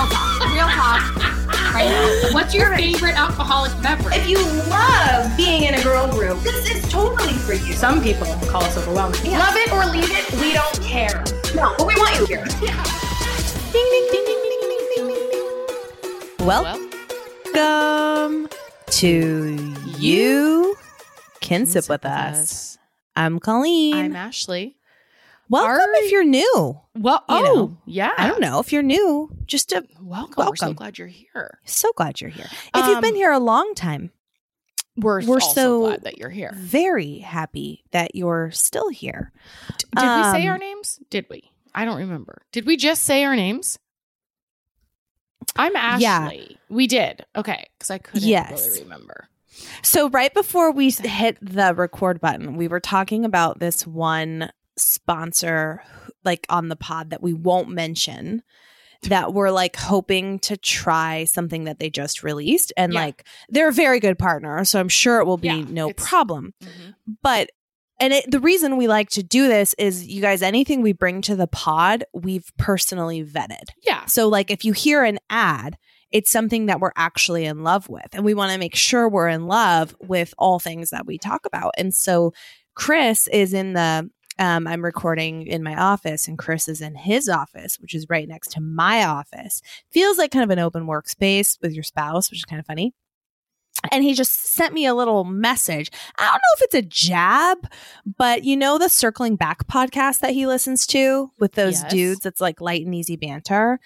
real talk. Real talk. Right? What's your favorite alcoholic beverage? If you love being in a girl group, this is totally for you. Some people call us overwhelming. Yeah. Love it or leave it, we don't care. No, but we want you here. Yeah. Ding, ding, ding, ding, ding, ding, ding, ding. Welcome to You Can With us. I'm Colleen. I'm Ashley. Welcome Are- if you're new. Well, You oh, know, yeah. I don't know if you're new. Just a Welcome. We're so glad you're here. so glad you're here. If you've been Um, here a long time, We're, We're so- glad that you're here. very happy that you're still here. Did we say Um, our names? Did we? I don't remember. Did we just say our names? I'm Ashley. Yeah. We did. Okay. Because I couldn't Yes. really remember. So right before we hit the record button, we were talking about this one sponsor like on the pod that we won't mention that we're like hoping to try something that they just released and Yeah. like they're a very good partner so i'm sure it will be Yeah, no problem Mhm. but and it, the reason we like to do this is you guys anything we bring to the pod we've personally vetted Yeah. so, like, if you hear an ad, it's something that we're actually in love with. And we want to make sure we're in love with all things that we talk about. And so, Chris is in the, um, I'm recording in my office, and Chris is in his office, which is right next to my office. Feels like kind of an open workspace with your spouse, which is kind of funny. And he just sent me a little message. I don't know if it's a jab, but you know the circling back podcast that he listens to with those Yes. dudes that's like light and easy banter.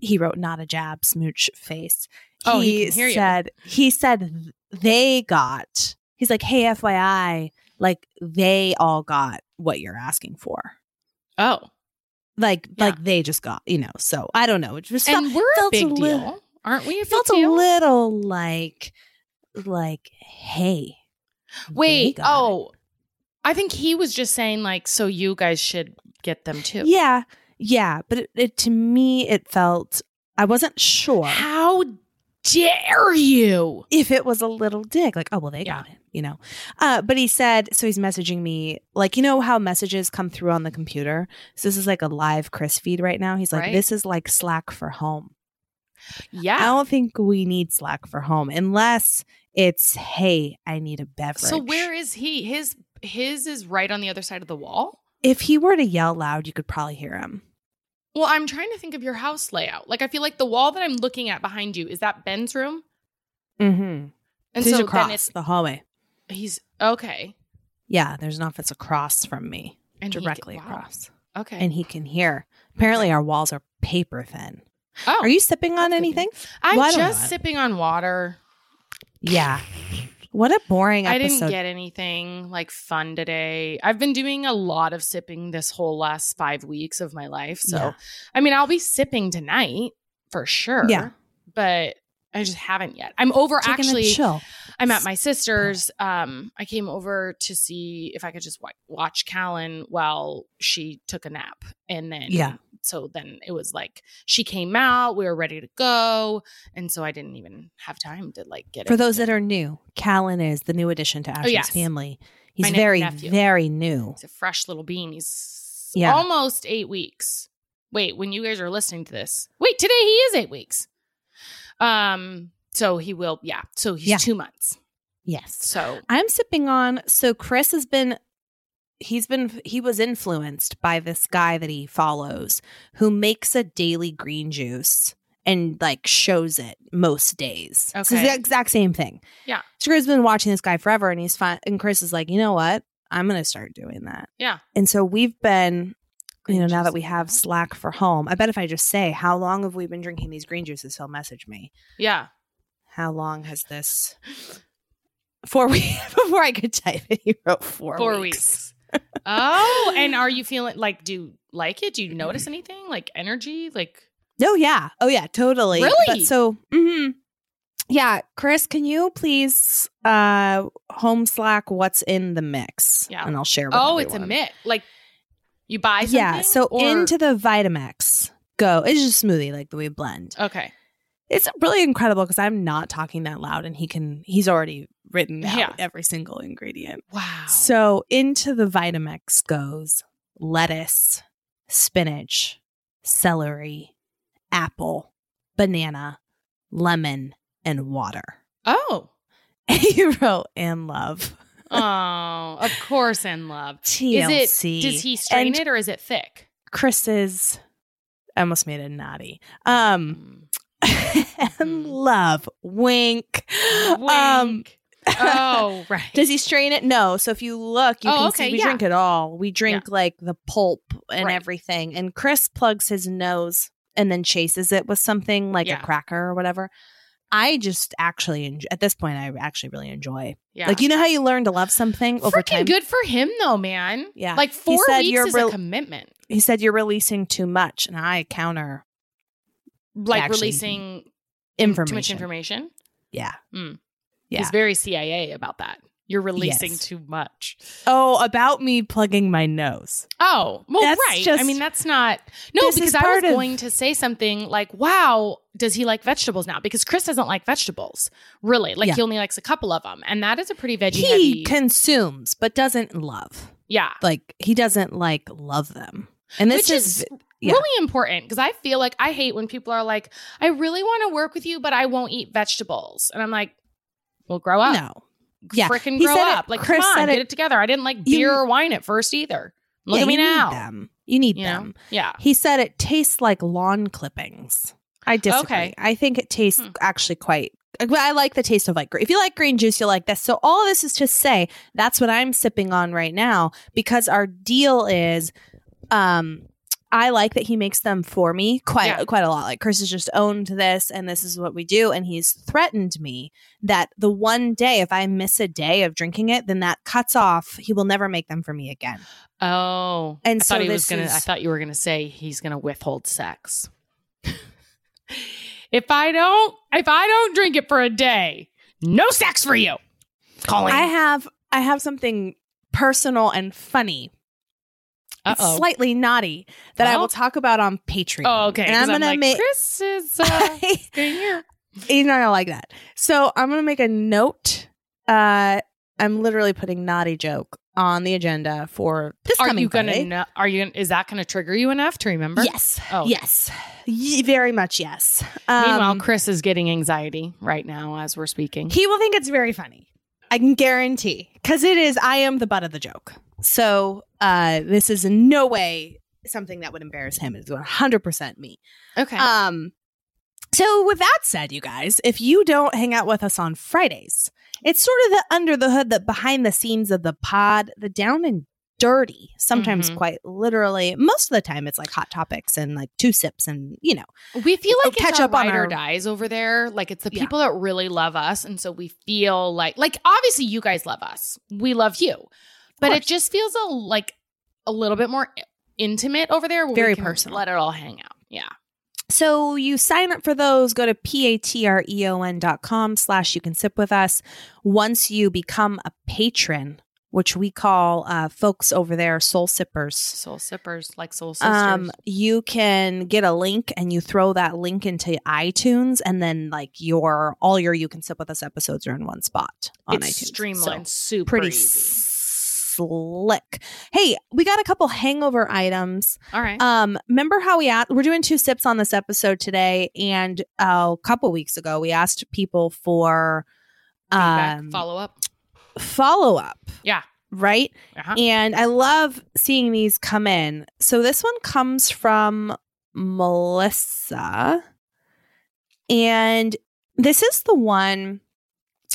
He wrote not a jab, smooch face. Oh, he can hear you. said he said they got. He's like, hey, FYI, like they all got what you're asking for. Oh. Like, Yeah. like they just got, you know. So I don't know. It just And felt, we're a felt big a deal. little- Aren't we a it felt a little like, like, hey, Wait. got it. Oh. I think he was just saying, like, so you guys should get them too. Yeah, yeah, but it, it to me it felt I wasn't sure How dare you? if it was a little dick, like oh well they got it, you know. Uh, but he said so. He's messaging me like you know how messages come through on the computer. So this is like a live Chris feed right now. He's like Right. this is like Slack for home. Yeah. I don't think we need Slack for home unless it's hey I need a beverage. So where is he? His his is right on the other side of the wall. if he were to yell loud, you could probably hear him. Well, I'm trying to think of your house layout. Like I feel like the wall that I'm looking at behind you is that Ben's room. Mm-hmm. And he's so across it's the hallway. he's okay. Yeah, there's an office across from me, And directly wow. across, Okay. and he can hear. Apparently, our walls are paper thin. oh, Are you sipping on anything? I'm Well, just sipping on water. Yeah. What a boring I didn't get anything like fun today. I've been doing a lot of sipping this whole last five weeks of my life. So, Yeah. I mean, I'll be sipping tonight for sure. Yeah. But I just haven't yet. I'm over Taking actually. chill. I'm at my sister's. Um, I came over to see if I could just wa- watch Callan while she took a nap, and then Yeah. So then it was like she came out, we were ready to go, and so I didn't even have time to like get it. For those that are new, Callan is the new addition to Ashley's Oh, yes. family. He's My very, nephew. very new. He's a fresh little bean. He's Yeah. almost eight weeks. Wait, when you guys are listening to this, wait, today he is eight weeks. Um, so he will, yeah. So he's Yeah. two months. Yes. So I'm sipping on. So Chris has been, he's been, he was influenced by this guy that he follows who makes a daily green juice and like shows it most days. So it's the exact same thing. Yeah. So Chris has been watching this guy forever and he's fine. And Chris is like, you know what? I'm going to start doing that. Yeah. And so we've been, you know, now that we have. Slack for home, I bet if I just say, how long have we been drinking these green juices? He'll message me. yeah. How long has this? Four weeks before I could type it. He wrote four, Four weeks. weeks. oh, and are you feeling like, do you like it? Do you notice anything like energy? Like, Oh yeah. Oh yeah. Totally. Really? But so, hmm yeah, Chris, can you please uh home Slack what's in the mix? Yeah. and I'll share. With oh, it's a mix. Like, you buy something? Yeah. So or- into the Vitamix go. It's just a smoothie like the way blend. Okay. It's really incredible because I'm not talking that loud, and he can. He's already written out Yeah. every single ingredient. Wow. So into the Vitamix goes lettuce, spinach, celery, apple, banana, lemon, and water. Oh. he wrote in love. Oh, of course, in love. TLC. Is it? Does he strain And it or is it thick? Chris's I almost made it naughty. Um and love. Wink. Um Wink. oh, right. does he strain it? No. So if you look, you Oh, can okay, see we yeah. drink it all. We drink like the pulp and Right. everything. And Chris plugs his nose and then chases it with something like Yeah. a cracker or whatever. I just actually enjoy, at this point I actually really enjoy. yeah. Like you know how you learn to love something over Freaking time. good for him, though, man. Yeah. Like four weeks is real- a commitment. He said you're releasing too much, and I counter Like releasing information. too much information. Yeah. Mm. Yeah. He's very CIA about that. You're releasing Yes. too much. Oh, about me plugging my nose. Oh, well, That's right. I mean, that's not. No, because I was of- going to say something like, wow, does he like vegetables now? Because Chris doesn't like vegetables, really. Like, Yeah. he only likes a couple of them. And that is a pretty veggie He heavy. consumes, but doesn't love. yeah. Like he doesn't like love them. And this Which is yeah. really important because I feel like I hate when people are like, I really want to work with you, but I won't eat vegetables. And I'm like, well, grow up. no. Yeah. Freaking He grow said it- up. Like, Chris come on, said get it- it together. I didn't like You- beer or wine at first either. Look Yeah, at me you need now. them. You need You know? them. Yeah. He said it tastes like lawn clippings. I disagree. Okay. I think it tastes Hmm. actually quite. I like the taste of like if you like green juice, you'll like this. So all of this is to say that's what I'm sipping on right now because our deal is, um, I like that he makes them for me quite Yeah. quite a lot. Like Chris has just owned this, and this is what we do, and he's threatened me that the one day if I miss a day of drinking it, then that cuts off. He will never make them for me again. Oh, And I so thought he was this gonna. is- I thought you were gonna say he's gonna withhold sex. if I don't, if I don't drink it for a day, no sex for you. Colleen. I have I have something personal and funny It's slightly naughty that I will talk about on Patreon. Oh, okay. And I'm gonna like, make. Chris is uh. He's not gonna like that. So I'm gonna make a note. Uh, I'm literally putting naughty joke on the agenda for this Are coming you gonna? Friday. Are you? Is that gonna trigger you enough to remember? Yes. Oh. Yes. Ye- very much yes. Um, Meanwhile, Chris is getting anxiety right now as we're speaking. he will think it's very funny. I can guarantee because it is. I am the butt of the joke. So uh, this is in no way something that would embarrass him. It's 100 percent me. Okay. Um, so with that said, you guys, if you don't hang out with us on Fridays, it's sort of the under the hood, the behind the scenes of the pod, the down and dirty. Sometimes Mhm. quite literally. Most of the time, it's like hot topics and like two sips, and you know, We feel like catch up on our- dies over there. Like it's the Yeah. people that really love us, and so we feel like like obviously you guys love us. We love you, but it just feels a like a little bit more intimate over there. Very personal. Let it all hang out. Yeah. So you sign up for those, go to p-a-t-r-e-o-n dot com slash you can sip with us. Once you become a patron, which we call uh, folks over there soul sippers, Soul sippers like soul sisters. um, you can get a link and you throw that link into iTunes and then like your all your you can sip with us episodes are in one spot on it's iTunes. streamlined, So, super pretty easy. slick. Hey, we got a couple hangover items. all right. Um, remember how we asked? We're doing two sips on this episode today, and uh, a couple weeks ago we asked people for Feedback, um, follow up. Follow up. Yeah. Right. Uh-huh. And I love seeing these come in. So this one comes from Melissa, and this is the one.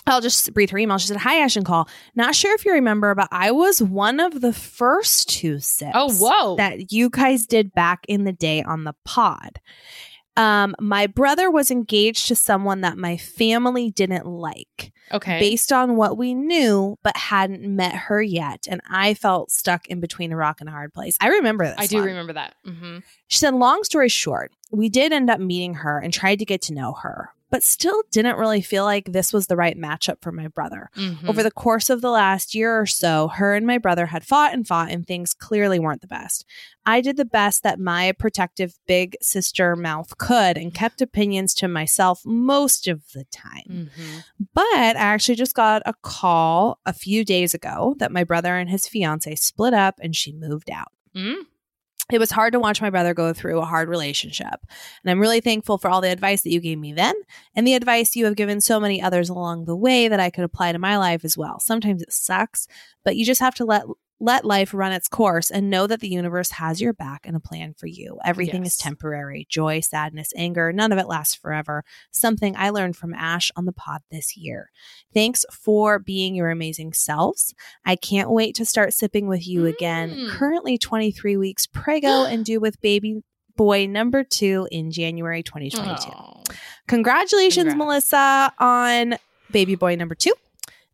I'll just read her email. She said, Hi, Ash and Call. Not sure if you remember, but I was one of the first two sips Oh, whoa. that you guys did back in the day on the pod. Um, my brother was engaged to someone that my family didn't like okay. based on what we knew, but hadn't met her yet. And I felt stuck in between a rock and a hard place. I remember this. I do one. remember that. hmm She said, long story short, we did end up meeting her and tried to get to know her, but still didn't really feel like this was the right matchup for my brother. hmm Over the course of the last year or so, her and my brother had fought and fought, and things clearly weren't the best. I did the best that my protective big sister mouth could and kept opinions to myself most of the time. hmm But I actually just got a call a few days ago that my brother and his fiance split up and she moved out. mm It was hard to watch my brother go through a hard relationship. And I'm really thankful for all the advice that you gave me then and the advice you have given so many others along the way that I could apply to my life as well. Sometimes it sucks, but you just have to let let life run its course and know that the universe has your back and a plan for you. Everything Yes. is temporary. Joy, sadness, anger, none of it lasts forever. Something I learned from Ash on the pod this year. Thanks for being your amazing selves. I can't wait to start sipping with you again. Mm. Currently 23 weeks prego and due with baby boy number 2 in January 2022. Oh. Congratulations Congrats. Melissa on baby boy number 2.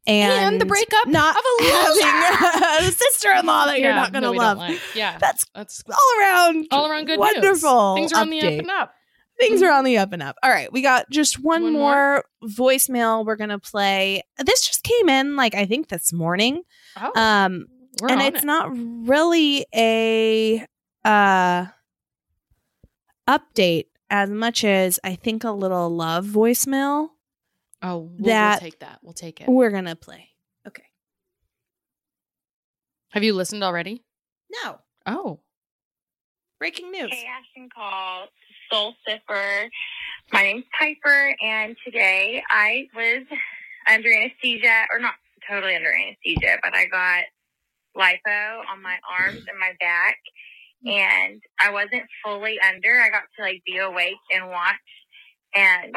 And, And the breakup not of a having a sister-in-law that you're not going to love. like. Yeah, That's that's all around all around good news. wonderful. Things are on the up and up. Things are on the up and up. All right, we got just one, One more, voicemail we're going to play. This just came in like I think this morning. Oh, Um and it's it. not really a uh update as much as I think a little love voicemail Oh, we'll, that- we'll take that. We'll take it. we're going to play. Okay. Have you listened already? No. Oh, Breaking news. Hey, Ash and Call, Soul Sipper. My name's Piper, and today I was under anesthesia, or not totally under anesthesia, but I got lipo on my arms and my back, and I wasn't fully under. I got to like be awake and watch, and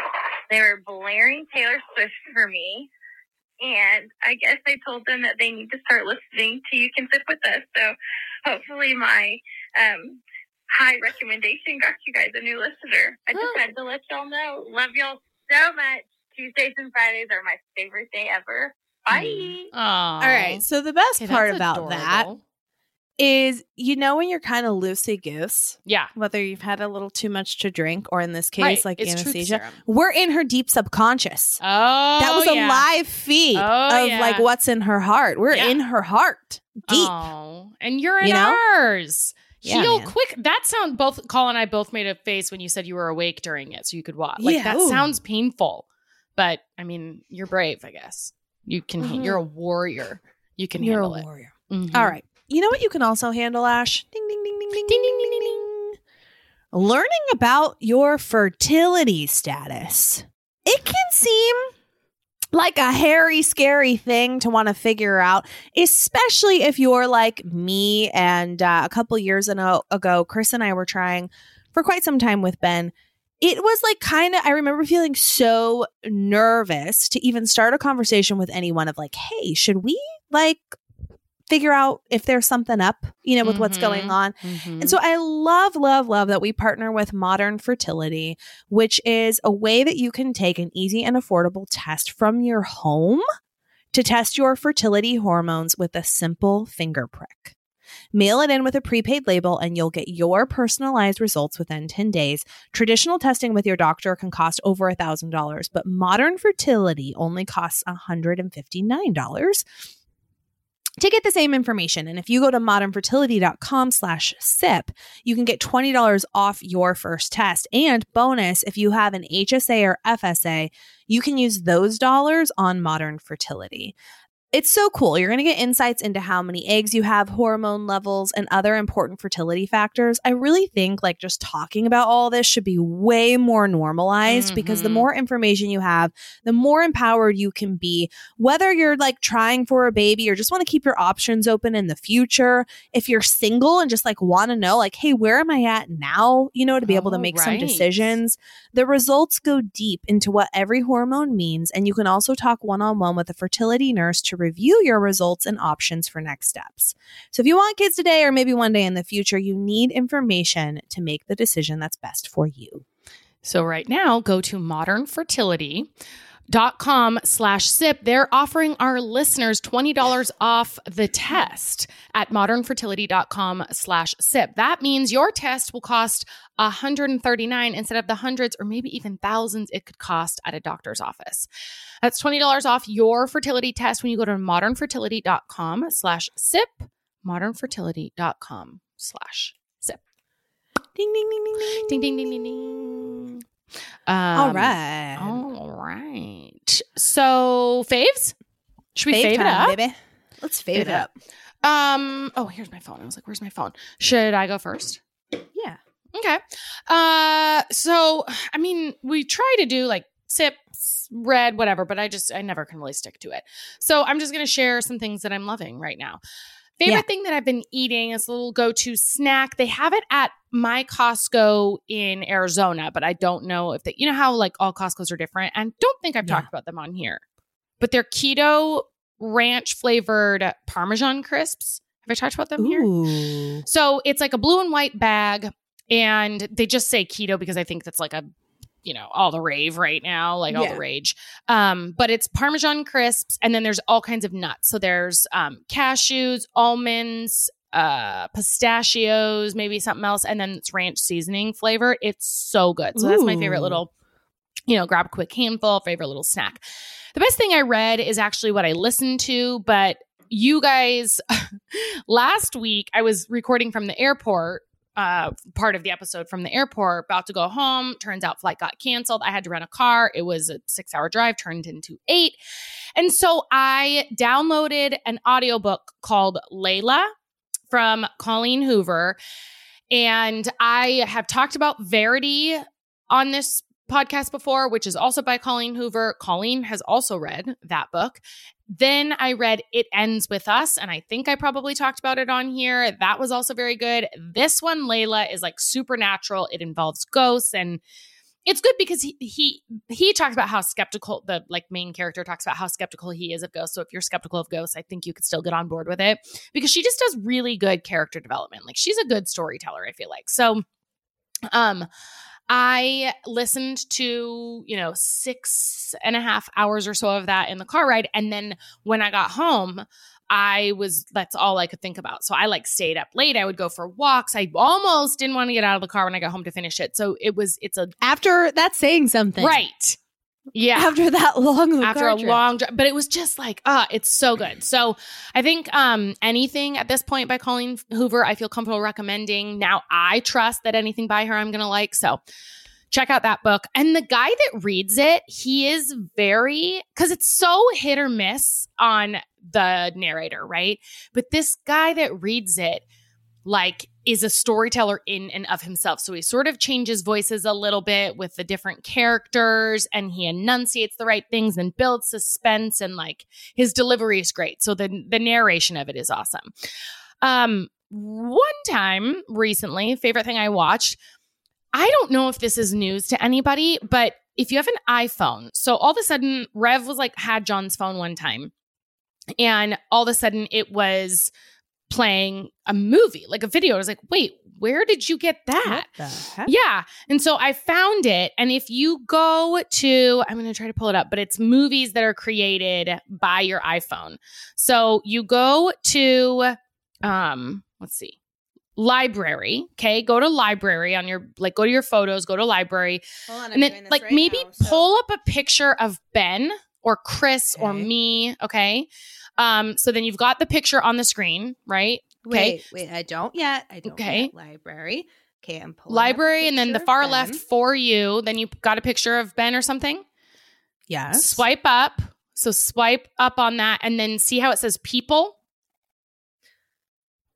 they were blaring Taylor Swift for me. And I guess I told them that they need to start listening to You Can Sip With Us. So hopefully my um, high recommendation got you guys a new listener. I just Huh. had to let y'all know. Love y'all so much. Tuesdays and Fridays are my favorite day ever. Bye. Oh, All right. So the best Okay, part that's about that adorable. Is you know when you're kind of loosey goose, yeah, whether you've had a little too much to drink or in this case right. like it's anesthesia. We're in her deep subconscious. Oh, that was a live feed Oh, of yeah. like what's in her heart. We're Yeah. in her heart. Deep. Oh, and you're in You know? ours. Yeah, Heal man. quick. That sound both Colleen and I both made a face when you said you were awake during it, so you could watch. Like Yeah, that ooh. sounds painful, but I mean, you're brave. I guess you can. Mhm. You're a warrior. You can You're a handle it. warrior. Mhm. All right. You know what you can also handle, Ash? Ding ding ding ding ding ding ding ding ding. Learning about your fertility status. It can seem like a hairy, scary thing to want to figure out, especially if you're like me. And uh, a couple years ago, Chris and I were trying for quite some time with Ben. It was like kind of, I remember feeling so nervous to even start a conversation with anyone of like, hey, should we like figure out if there's something up, you know, with what's Mhm. going on? Mhm. And so I love, love, love that we partner with Modern Fertility, which is a way that you can take an easy and affordable test from your home to test your fertility hormones with a simple finger prick. Mail it in with a prepaid label and you'll get your personalized results within 10 days. Traditional testing with your doctor can cost over $1,000, but modern fertility only costs $159 to get the same information. And if you go to modernfertility.com slash SIP, you can get $20 off your first test. And bonus, if you have an HSA or FSA, you can use those dollars on modern fertility. It's so cool. You're going to get insights into how many eggs you have, hormone levels, and other important fertility factors. I really think like just talking about all this should be way more normalized because the Mhm. more information you have, the more empowered you can be, whether you're like trying for a baby or just want to keep your options open in the future. If you're single and just like want to know, like, hey, where am I at now? You know, to be able to Oh, make some decisions. The results go deep into what every hormone means. And you can also talk one on one with a fertility nurse to review your results and options for next steps. So if you want kids today or maybe one day in the future, you need information to make the decision that's best for you. So right now, go to modernfertility.com slash sip. They're offering our listeners $20 off the test at modernfertility.com slash sip. That means your test will cost 139 instead of the hundreds or maybe even thousands it could cost at a doctor's office. That's $20 off your fertility test when you go to modernfertility.com slash sip, modernfertility.com slash sip. Ding, ding, ding, ding, ding. Ding, ding, ding, ding, ding. All Um, right. All right. So faves? Should we fave, it time, up? baby. Let's fave, Fave it it up. Um. Oh, here's my phone. I was like, "Where's my phone?" Should I go first? Yeah. Okay. Uh so I mean, we try to do like sips, red, whatever, but I just I never can really stick to it. So I'm just gonna share some things that I'm loving right now. Favorite Yeah. thing that I've been eating is a little go-to snack. They have it at my Costco in Arizona, but I don't know if they you know how like all Costco's are different. And don't think I've Yeah. talked about them on here. But they're keto ranch flavored Parmesan crisps. Have I talked about them here? So it's like a blue and white bag, and they just say keto because I think that's like a, you know, all the rave right now, like all Yeah. the rage. Um, but it's Parmesan crisps, and then there's all kinds of nuts. So there's um, cashews, almonds, uh, pistachios, maybe something else, and then it's ranch seasoning flavor. It's so good. So that's my favorite little, you know, grab a quick handful, favorite little snack. The best thing I read is actually what I listened to, but you guys last week I was recording from the airport uh part of the episode from the airport about to go home. Turns out flight got canceled. I had to rent a car. It was a 6 hour drive turned into 8 and so i downloaded an audiobook called Layla from Colleen Hoover. And I have talked about Verity on this podcast before, which is also by Colleen Hoover. Colleen has also read that book. Then I read It Ends With Us, and I think I probably talked about it on here. That was also very good. This one, Layla, is like supernatural. It involves ghosts and it's good because he he he talks about how skeptical the like main character talks about how skeptical he is of ghosts. So if you're skeptical of ghosts, I think you could still get on board with it because she just does really good character development. Like she's a good storyteller, I feel like. So um I listened to, you know, six and a half hours or so of that in the car ride. And then when I got home, I was, that's all I could think about. So I like stayed up late. I would go for walks. I almost didn't want to get out of the car when I got home to finish it. So it was, it's a, After that's saying something. right. Yeah. After that long after a long drive but it was just like ah it's so good. So i think um anything at this point by colleen hoover i feel comfortable recommending. Now i trust that anything by her i'm gonna like. So check out that book. And the guy that reads it he is very because it's so hit or miss on the narrator right? But this guy that reads it like is a storyteller in and of himself. So he sort of changes voices a little bit with the different characters and he enunciates the right things and builds suspense and like his delivery is great. So the the narration of it is awesome. Um one time recently, favorite thing I watched, I don't know if this is news to anybody, but if you have an iPhone, so all of a sudden Rev was like had John's phone one time and all of a sudden it was playing a movie, like a video. I was like, wait, where did you get that? What the heck? Yeah. And so I found it. And if you go to, I'm going to try to pull it up, but it's movies that are created by your iPhone. So you go to, um, let's see, library. Okay. Go to library on your, like, go to your photos, go to library. Hold on, and then, like, right maybe now, so- pull up a picture of Ben or Chris or me. Okay. Um, so then you've got the picture on the screen, right? Okay. Wait, wait, I don't yet. I don't Okay. Library. Okay, I'm pulling library and then the far left for you then you got a picture of ben or something Yes. swipe up so swipe up on that and then see how it says people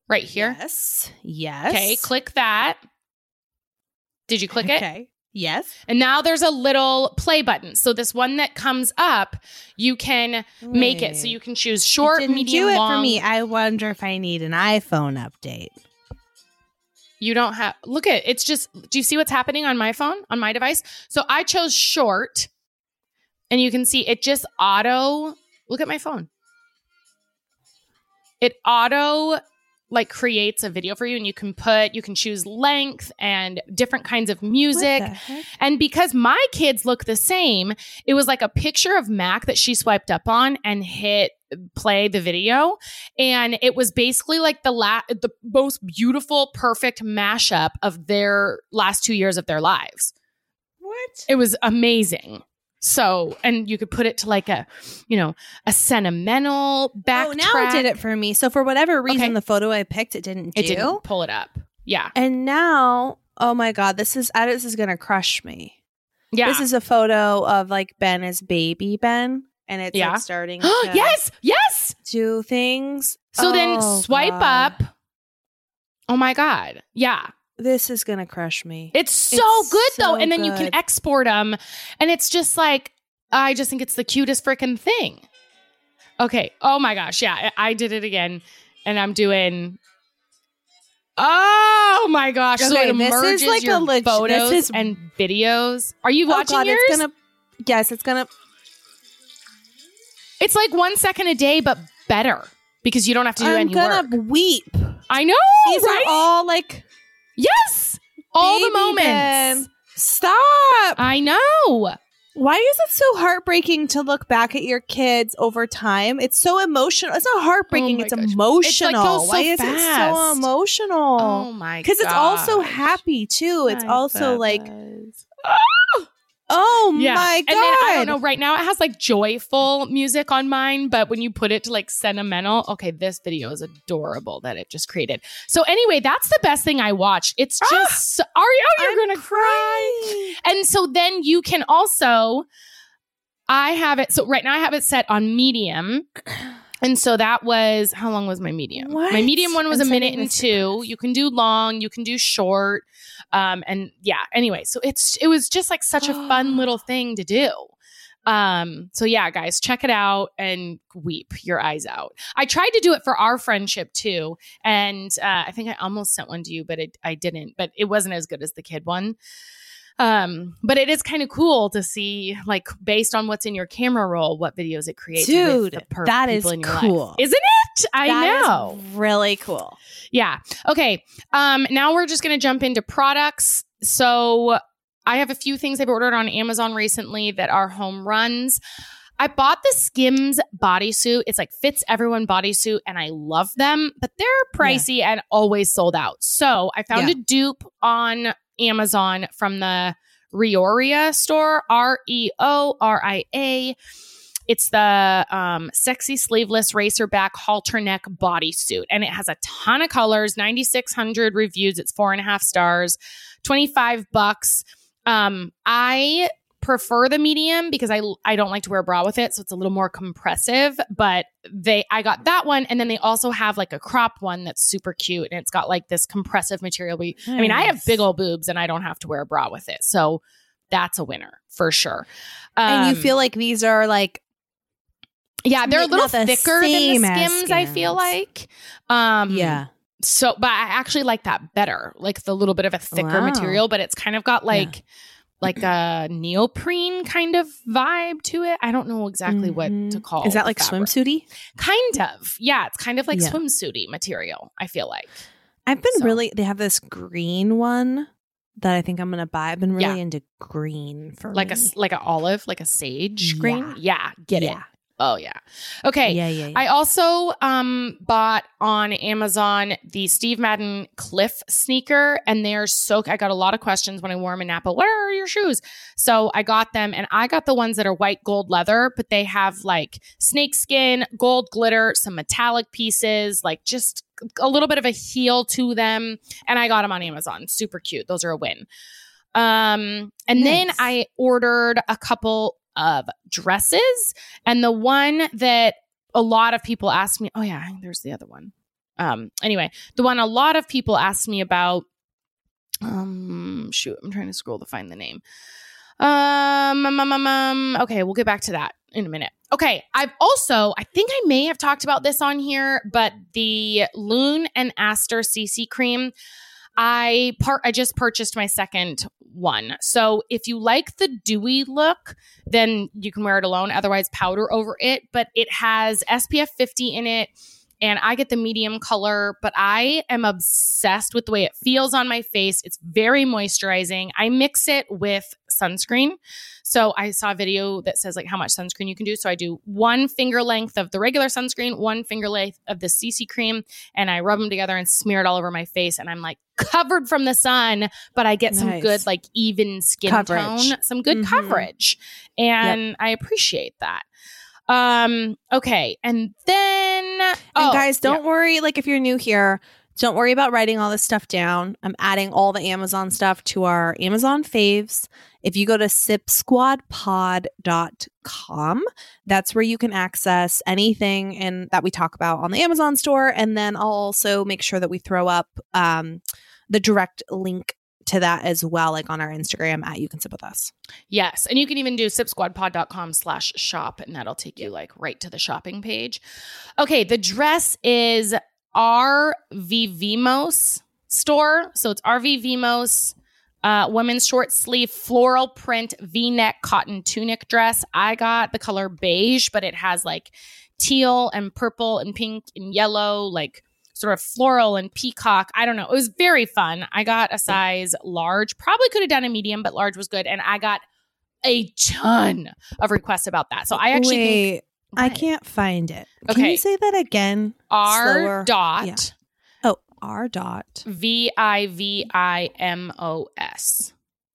right here Yes. Yes. okay click that did you click it Okay. Yes. and now there's a little play button so this one that comes up you can make it so you can choose It short didn't medium do it long for me. I wonder if I need an iPhone update. you don't have look at it's just do you see what's happening on my phone on my device so i chose short and you can see it just auto look at my phone it auto like creates a video for you and you can put you can choose length and different kinds of music What the heck? and because my kids look the same, it was like a picture of Mac that she swiped up on and hit play the video. And it was basically like the la- the most beautiful, perfect mashup of their last two years of their lives. What? It was amazing. So, and you could put it to like a, you know, a sentimental back. Oh, now it did it for me. So for whatever reason, Okay. the photo I picked it didn't do. It didn't pull it up. Yeah. And now, oh my god, this is this is gonna crush me. Yeah. This is a photo of like Ben as baby Ben, and it's Yeah. like starting to yes. Yes. do things. So then Oh, swipe God. up. Oh my God. Yeah. This is gonna crush me. It's so It's good though, so and then you can export them, and it's just like I just think it's the cutest freaking thing. Okay. Oh my gosh. Yeah, I did it again, and I'm doing. Oh my gosh! so Okay, it this is merges like a your leg- this photos is- and videos. Are you Oh watching God, yours? it's gonna. Yes, it's gonna. It's like one second a day, but better because you don't have to do I'm any gonna weep. I know, These right? are all like yes, all the moments. Ben. Stop. I know. Why is it so heartbreaking to look back at your kids over time? It's so emotional. It's not heartbreaking. Oh it's gosh. emotional. It's like so Why is it so emotional? Oh my! Because it's also happy too. It's also like, Bubba's. Ah! Oh Yeah. my god! And then I don't know. Right now, it has like joyful music on mine, but when you put it to like sentimental, okay, this video is adorable that it just created. So anyway, that's the best thing I watched. It's ah, just are you? You're I'm gonna cry. And so then you can also, I have it. So right now I have it set on medium. And so that was how long was my medium? What? My medium one was I'm a minute and two. You can do long, you can do short. Um, and yeah, anyway, so it's it was just like such a fun little thing to do. Um, so yeah, guys, check it out and weep your eyes out. I tried to do it for our friendship too, and uh, I think I almost sent one to you, but it, I didn't. But it wasn't as good as the kid one. Um, but it is kind of cool to see, like, based on what's in your camera roll, what videos it creates. Dude, per- that in your life. cool. isn't it? I That is know. really cool. Yeah. Okay. Um, now we're just going to jump into products. So I have a few things I've ordered on Amazon recently that are home runs. I bought the Skims bodysuit. It's like fits everyone bodysuit, and I love them, but they're pricey and always sold out. So I found Yeah. a dupe on Amazon from the Reoria store, R E O R I A. It's the um, sexy sleeveless racer back halter neck bodysuit, and it has a ton of colors. Ninety six hundred reviews. It's four and a half stars. Twenty five bucks. Um, I prefer the medium because I I don't like to wear a bra with it, so it's a little more compressive. But they I got that one, and then they also have like a crop one that's super cute, and it's got like this compressive material. We, I mean, I have big old boobs, and I don't have to wear a bra with it, so that's a winner for sure. and you Um, feel like these are like yeah, they're a little the thicker than the as skims. I feel like, um, yeah. So, but I actually like that better, like the little bit of a thicker Wow. material, but it's kind of got like like a neoprene kind of vibe to it. I don't know exactly what Mhm. to call. Is that like swimsuity? Kind of, yeah. It's kind of like Yeah. swimsuity material. I feel like. I've been So- really. They have this green one that I think I'm gonna buy. I've been really Yeah. into green for like a me. s- like an olive, like a sage green. Yeah. Yeah, get it. Oh yeah. Okay. Yeah, yeah, yeah. I also um bought on Amazon the Steve Madden Cliff sneaker, and they're so. I got a lot of questions when I wore them in Napa. Where are your shoes? So I got them, and I got the ones that are white gold leather, but they have like snake skin, gold glitter, some metallic pieces, like just a little bit of a heel to them. And I got them on Amazon. Super cute. Those are a win. Um, and then I ordered a couple of dresses, and the one that a lot of people ask me, oh yeah, there's the other one. Um, anyway, the one a lot of people ask me about. Um, shoot, I'm trying to scroll to find the name. Um, um, um, um, um, okay, we'll get back to that in a minute. Okay, I've also, I think I may have talked about this on here, but the Lune and Aster CC cream, I part, I just purchased my second one. So if you like the dewy look, then you can wear it alone. Otherwise, powder over it. But it has SPF 50 in it. And I get the medium color, but I am obsessed with the way it feels on my face. It's very moisturizing. I mix it with sunscreen. So I saw a video that says like how much sunscreen you can do. So I do one finger length of the regular sunscreen, one finger length of the CC cream, and I rub them together and smear it all over my face. And I'm like covered from the sun, but I get some good like even skin Coverage. tone, some good Mhm. coverage, and I appreciate that. Um. Okay, and then And oh, guys, don't yeah. worry. Like if you're new here, don't worry about writing all this stuff down. I'm adding all the Amazon stuff to our Amazon faves. If you go to sipsquadpod.com, that's where you can access anything and that we talk about on the Amazon store. And then I'll also make sure that we throw up um, the direct link to that as well, like on our Instagram at You Can Sip With Us. Yes. And you can even do sipsquadpod.com slash shop and that'll take you like right to the shopping page. Okay. The dress is RV Vimos store. So it's R.Vivimos, uh, women's short sleeve floral print V neck cotton tunic dress. I got the color beige, but it has like teal and purple and pink and yellow, like sort of floral and peacock. I don't know. It was very fun. I got a size large. Probably could have done a medium, but large was good. And I got a ton of requests about that. So I actually Wait, think I can't find it. Can Okay. you say that again? R Slower. dot Yeah. Oh, R dot. V I V I M O S.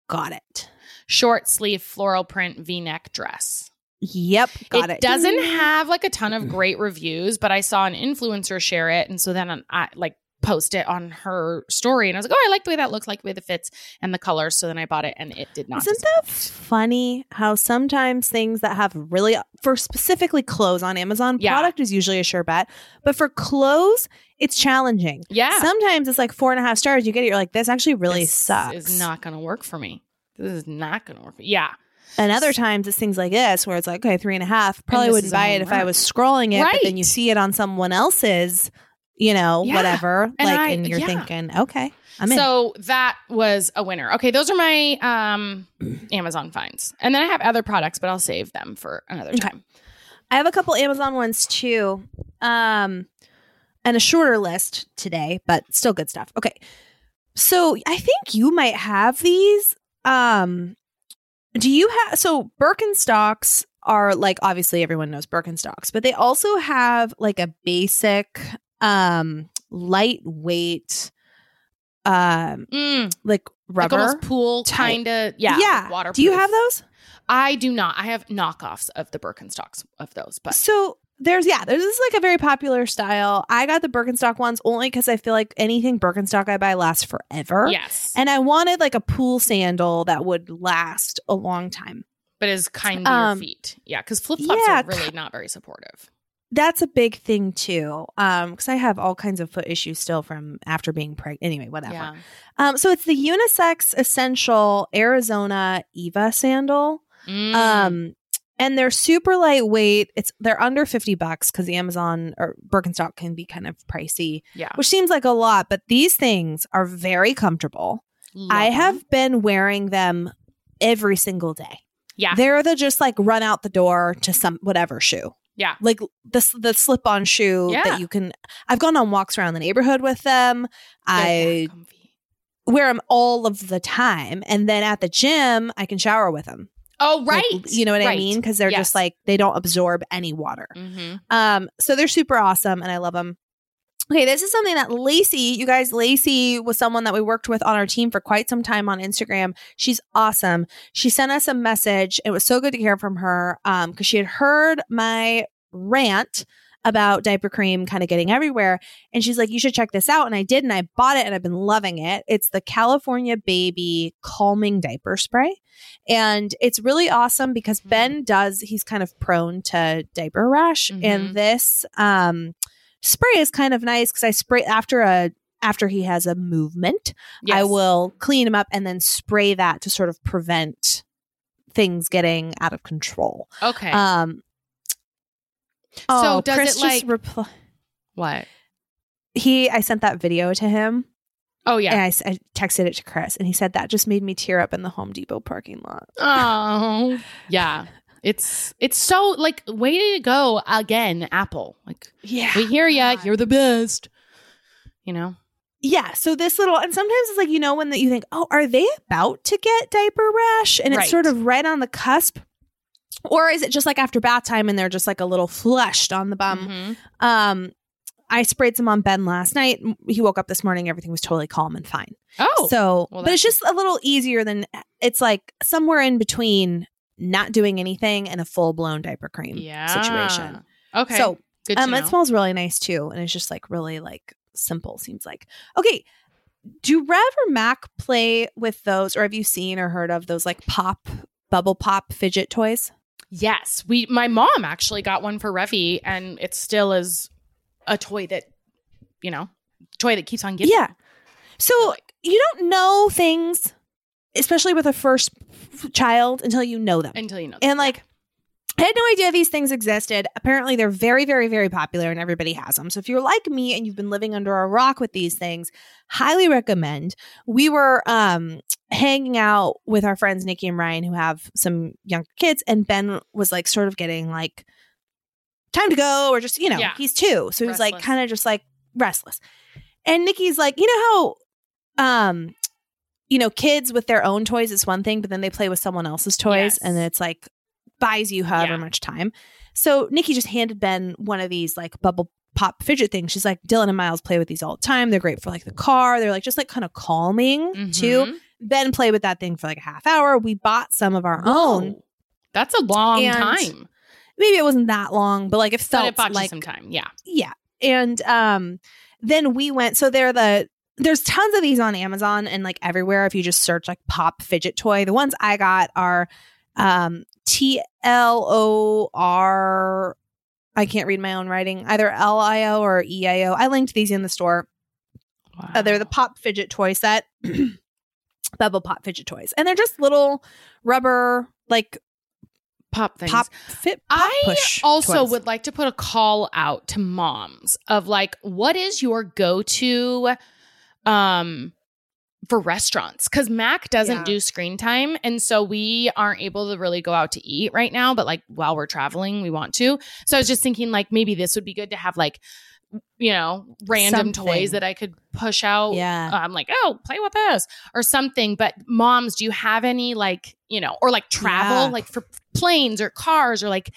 Got it. Short sleeve floral print V neck dress. Yep, got it. doesn't have like a ton of great reviews, but I saw an influencer share it, and so then I like post it on her story, and I was like, oh, I like the way that looks, like the way that fits, and the colors. So then I bought it, and it did not. Isn't that funny how sometimes things that have really, for specifically clothes on Amazon, Yeah. product is usually a sure bet. But for clothes, it's challenging. yeah, Sometimes it's like four and a half stars. You get it, you're like, this actually really sucks. this sucks. Is not going to work for me. This is not going to work. For Yeah, and other times it's things like this where it's like, okay, three and a half. Probably wouldn't buy it if I was scrolling it, but then you see it on someone else's, you know, Yeah. whatever. And like, I- and you're yeah. thinking, okay, I'm in. so that was a winner. Okay, those are my um Amazon finds, and then I have other products, but I'll save them for another Okay. time. I have a couple Amazon ones too. Um and a shorter list today, but still good stuff. Okay. So I think you might have these. Um do you have so Birkenstocks are like obviously everyone knows Birkenstocks, but they also have like a basic um lightweight um Mm, like like rubber. almost pool kind of yeah. yeah. waterproof. Do you have those? I do not. I have knockoffs of the Birkenstocks of those, but So there's yeah, there's this is like a very popular style. I got the Birkenstock ones only because I feel like anything Birkenstock I buy lasts forever. yes, And I wanted like a pool sandal that would last a long time. but is kind to Um, your feet. Yeah, because flip flops yeah, are really not very supportive. That's a big thing too. Um, because I have all kinds of foot issues still from after being pregnant. Anyway, whatever. Yeah. Um, so it's the unisex essential Arizona Eva sandal. Mm. Um, and they're super lightweight. It's they're under 50 bucks because Amazon or Birkenstock can be kind of pricey. yeah. which seems like a lot, but these things are very comfortable. Love I them. have been wearing them every single day. Yeah. They're the just like run out the door to some whatever shoe. Yeah. Like the the slip on shoe Yeah. that you can I've gone on walks around the neighborhood with them. They're I wear them all of the time and then at the gym I can shower with them. Oh right. you know what I mean? Cuz they're Yes. just like they don't absorb any water. Mhm. Um, so they're super awesome and I love them. Okay, this is something that Lacey, you guys, Lacey was someone that we worked with on our team for quite some time on Instagram. She's awesome. She sent us a message. It was so good to hear from her um because she had heard my rant about diaper cream kind of getting everywhere and she's like you should check this out and I did and I bought it and I've been loving it. It's the California Baby calming diaper spray and it's really awesome because Mhm. Ben does he's kind of prone to diaper rash Mhm. and this um spray is kind of nice cuz I spray after a after he has a movement I will clean him up and then spray that to sort of prevent things getting out of control. Okay. Um So oh, does Chris it, like- repli- what? he I sent that video to him Oh and yeah. I, texted it to Chris and he said that just made me tear up in the Home Depot parking lot. Oh yeah. It's it's so like way to go again, Apple. Like Yeah. we hear ya, you're the best. You know. Yeah, so this little and sometimes it's like you know when that you think, "Oh, are they about to get diaper rash?" and it's sort of right on the cusp. Or is it just like after bath time and they're just like a little flushed on the bum? Mhm. Um, I sprayed some on Ben last night. He woke up this morning, everything was totally calm and fine. Oh. so, well, but it's just a little easier than it's like somewhere in between not doing anything and a full blown diaper cream yeah. situation. Okay. So, good um, it smells really nice too, and it's just like really like simple. Seems like okay. Do Rev or Mac play with those, or have you seen or heard of those like pop bubble pop fidget toys? Yes, we. My mom actually got one for Revy, and it still is a toy that, you know, toy that keeps on giving. Yeah. So Like, you don't know things, especially with a first child, until you know them. Until you know. And like, I had no idea these things existed. Apparently, they're very, very, very popular and everybody has them. So, if you're like me and you've been living under a rock with these things, highly recommend. We were um, hanging out with our friends, Nikki and Ryan, who have some young kids, and Ben was like, sort of getting like, time to go, or just, you know, Yeah. he's two. So, he was like, kind of just like restless. And Nikki's like, you know how, um, you know, kids with their own toys is one thing, but then they play with someone else's toys, Yes. and it's like buys you however Yeah. much time. So Nikki just handed Ben one of these like bubble pop fidget things. She's like, Dylan and Miles play with these all the time. They're great for like the car. They're like just like kind of calming too. Mhm. Ben played with that thing for like a half hour. We bought some of our own. That's a long And time. Maybe it wasn't that long, but like it felt it like some time. Yeah. yeah. And um then we went so they're the there's tons of these on Amazon and like everywhere if you just search like pop fidget toy. The ones I got are um T L O R I can't read my own writing, either L I O or E I O. I linked these in the store. Uh, they're the pop fidget toy set. Bubble pop fidget toys. And they're just little rubber like pop things. pop fit pop I also toys. would like to put a call out to moms of like, what is your go to um for restaurants? Because Mac doesn't Yeah. do screen time. And so we aren't able to really go out to eat right now. But like while we're traveling, we want to. So I was just thinking like maybe this would be good to have like, you know, random Something. toys that I could push out. Yeah. I'm like, oh, play with this or something. But moms, do you have any like, you know, or like travel, Yeah. like for planes or cars or like,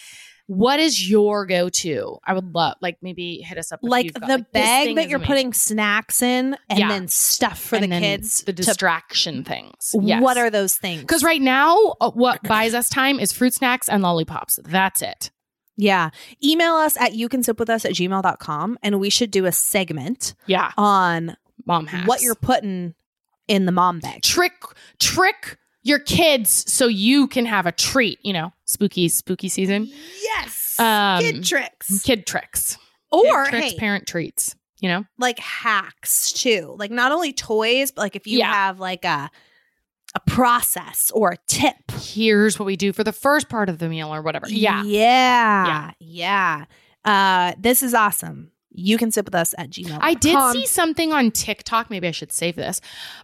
what is your go to? I would love, like, maybe hit us up. like the got, like, bag that you're amazing. putting snacks in and Yeah. then stuff for And the kids the to- distraction things. what are those things Because right now, uh, what buys us time is fruit snacks and lollipops. That's it. yeah email us at you can sip with us at gmail.com and we should do a segment Yeah. on Mom hacks. what you're putting in the mom bag trick, trick your kids so you can have a treat, you know, spooky, spooky season. yes Um, kid tricks Kid tricks. or Kid tricks, hey, parent treats, you know? like hacks too like not only toys but like if you Yeah. have like a a process or a tip Here's what we do for the first part of the meal or whatever. Yeah. yeah yeah uh this is awesome you can sip with us at gmail I did see something on TikTok. Maybe I should save this.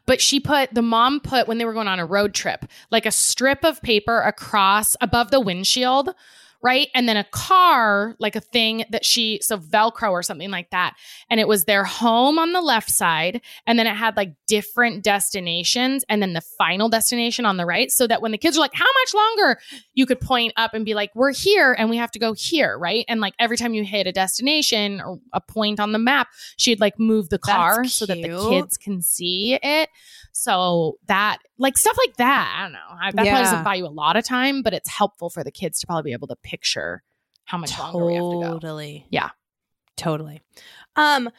But she put, the mom put, when they were going on a road trip, like a strip of paper across above the windshield, right? And then a car, like a thing that she, so Velcro or something like that. And it was their home on the left side. And then it had like different destinations and then the final destination on the right. So that when the kids are like, how much longer? You could point up and be like, we're here and we have to go here, right? And like every time you hit a destination or a point on the map, she'd like move the car so that the kids can see it. So that, like stuff like that, I don't know. I, that probably Yeah. doesn't buy you a lot of time, but it's helpful for the kids to probably be able to picture how much longer we have to go. Totally. Yeah. Totally. Um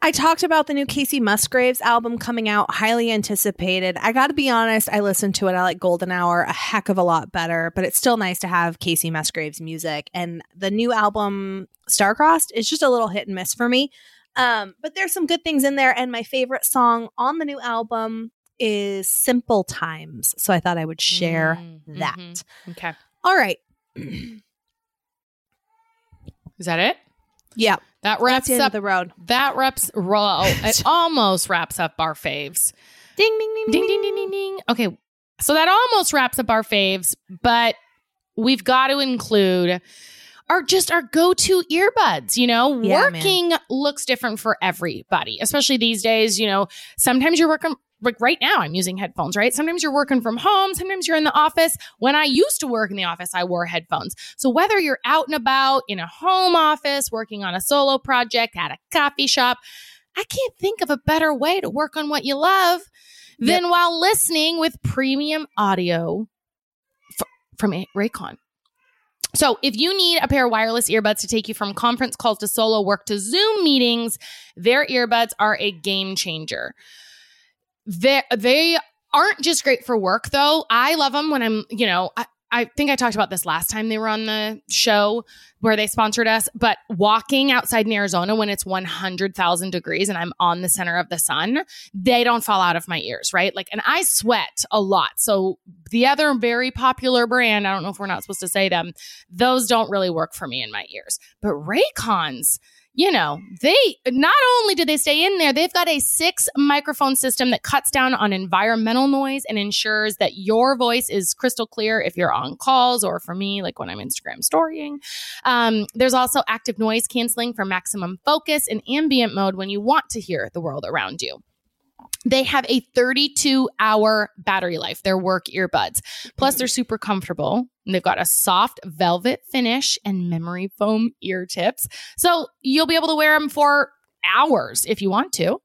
I talked about the new Kacey Musgraves album coming out, highly anticipated. I got to be honest, I listened to it. I like Golden Hour a heck of a lot better, but it's still nice to have Kacey Musgraves music. And the new album, Starcrossed, is just a little hit and miss for me. Um, but there's some good things in there. And my favorite song on the new album is Simple Times. So I thought I would share Mm, that. mhm. Okay. All right. Is that it? Yeah. That wraps the up. the road. that wraps. Ro- it almost wraps up our faves. Ding, ding, ding, Ding ding ding ding ding. Okay, so that almost wraps up our faves, but we've got to include our just our go-to earbuds. You know, Yeah, man. working looks different for everybody, especially these days. You know, sometimes you're working. Like right now, I'm using headphones, right? Sometimes you're working from home, sometimes you're in the office. When I used to work in the office, I wore headphones. So whether you're out and about in a home office, working on a solo project, at a coffee shop, I can't think of a better way to work on what you love than while listening with premium audio f- from A- Raycon. So, if you need a pair of wireless earbuds to take you from conference calls to solo work to Zoom meetings, their earbuds are a game changer. They they aren't just great for work though. I love them when I'm, you know, I, I think I talked about this last time they were on the show where they sponsored us, but walking outside in Arizona when it's 100,000 degrees and I'm on the center of the sun, they don't fall out of my ears, right? Like, and I sweat a lot. So the other very popular brand, I don't know if we're not supposed to say them, those don't really work for me in my ears. But Raycons, you know, they not only do they stay in there, they've got a six microphone system that cuts down on environmental noise and ensures that your voice is crystal clear if you're on calls or for me, like when I'm Instagram storying. Um, there's also active noise canceling for maximum focus and ambient mode when you want to hear the world around you. They have a 32 hour battery life, their work earbuds. Plus, they're super comfortable. They've got a soft velvet finish and memory foam ear tips. So you'll be able to wear them for hours if you want to.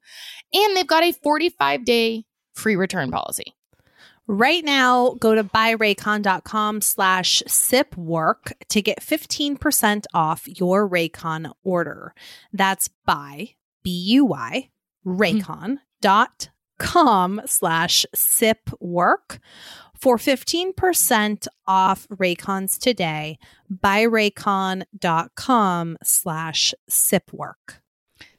And they've got a 45 day free return policy. Right now, go to buyraycon.com slash sipwork to get 15% off your Raycon order. That's buy, B-U-Y, mm-hmm. Raycon dot com slash sip work for 15% off Raycons today by raycon.com slash sip work.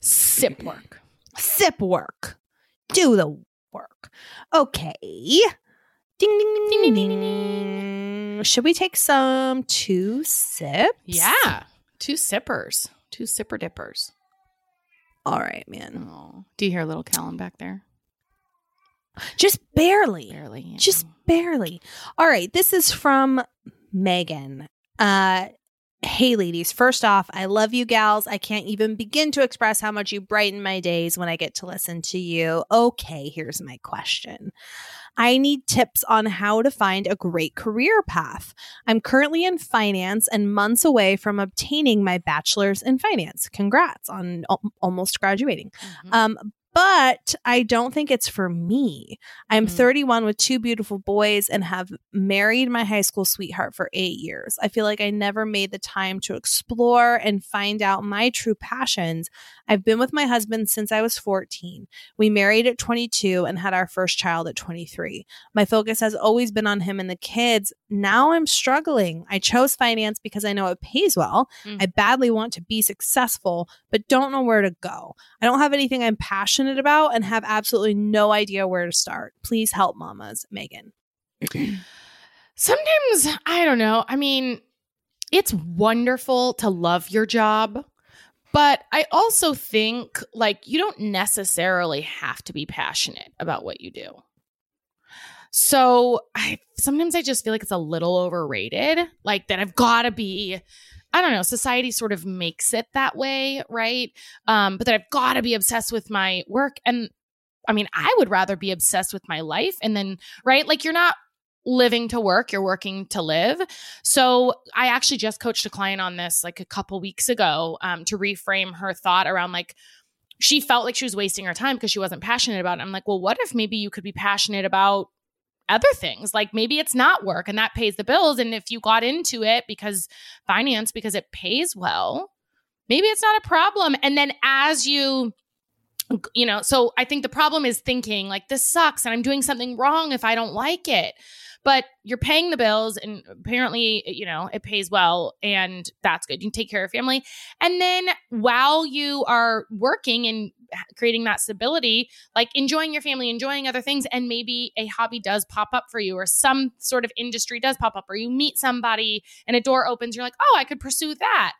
Sip work. Sip work. Do the work. Okay. Ding, ding, ding, ding, ding, ding. Should we take some two sips? Yeah. Two sippers, two sipper dippers. All right, man. Oh, do you hear a little Callum back there? Just barely. Barely. yeah. Just barely. All right, this is from Megan. Uh Hey ladies, first off, I love you gals. I can't even begin to express how much you brighten my days when I get to listen to you. Okay, here's my question. I need tips on how to find a great career path. I'm currently in finance and months away from obtaining my bachelor's in finance. Congrats on al- almost graduating. Mhm. Um, but I don't think it's for me. I'm Mm. 31 with two beautiful boys and have married my high school sweetheart for eight years. I feel like I never made the time to explore and find out my true passions. I've been with my husband since I was 14. We married at 22 and had our first child at 23. My focus has always been on him and the kids. Now I'm struggling. I chose finance because I know it pays well. Mm. I badly want to be successful, but don't know where to go. I don't have anything I'm passionate about and have absolutely no idea where to start. Please help mamas, Megan. Sometimes, I don't know. I mean, it's wonderful to love your job, but I also think like you don't necessarily have to be passionate about what you do. So I sometimes I just feel like it's a little overrated. Like that I've got to be I don't know, society sort of makes it that way, right? Um, but that I've got to be obsessed with my work. And I mean, I would rather be obsessed with my life and then, right? Like you're not living to work, you're working to live. So I actually just coached a client on this like a couple weeks ago um, to reframe her thought around like, she felt like she was wasting her time because she wasn't passionate about it. I'm like, well, what if maybe you could be passionate about other things? Like maybe it's not work and that pays the bills. And if you got into it because finance, because it pays well, maybe it's not a problem. And then as you, you know, so I think the problem is thinking like this sucks and I'm doing something wrong if I don't like it. But you're paying the bills and apparently, you know, it pays well and that's good. You can take care of your family. And then while you are working and creating that stability, like enjoying your family, enjoying other things, and maybe a hobby does pop up for you or some sort of industry does pop up or you meet somebody and a door opens, you're like, oh, I could pursue that.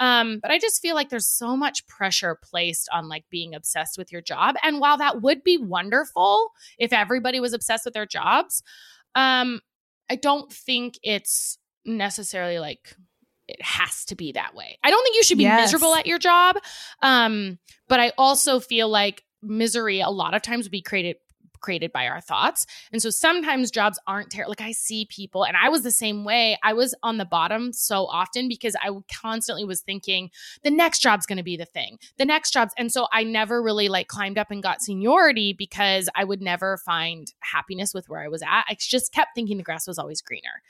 Um, but I just feel like there's so much pressure placed on like being obsessed with your job. And while that would be wonderful if everybody was obsessed with their jobs, um, I don't think it's necessarily like it has to be that way. I don't think you should be Yes. miserable at your job. Um, but I also feel like misery a lot of times would be created created by our thoughts. And so sometimes jobs aren't terrible. Like I see people, and I was the same way. I was on the bottom so often because I constantly was thinking the next job's going to be the thing, the next job's. And so I never really like climbed up and got seniority because I would never find happiness with where I was at. I just kept thinking the grass was always greener.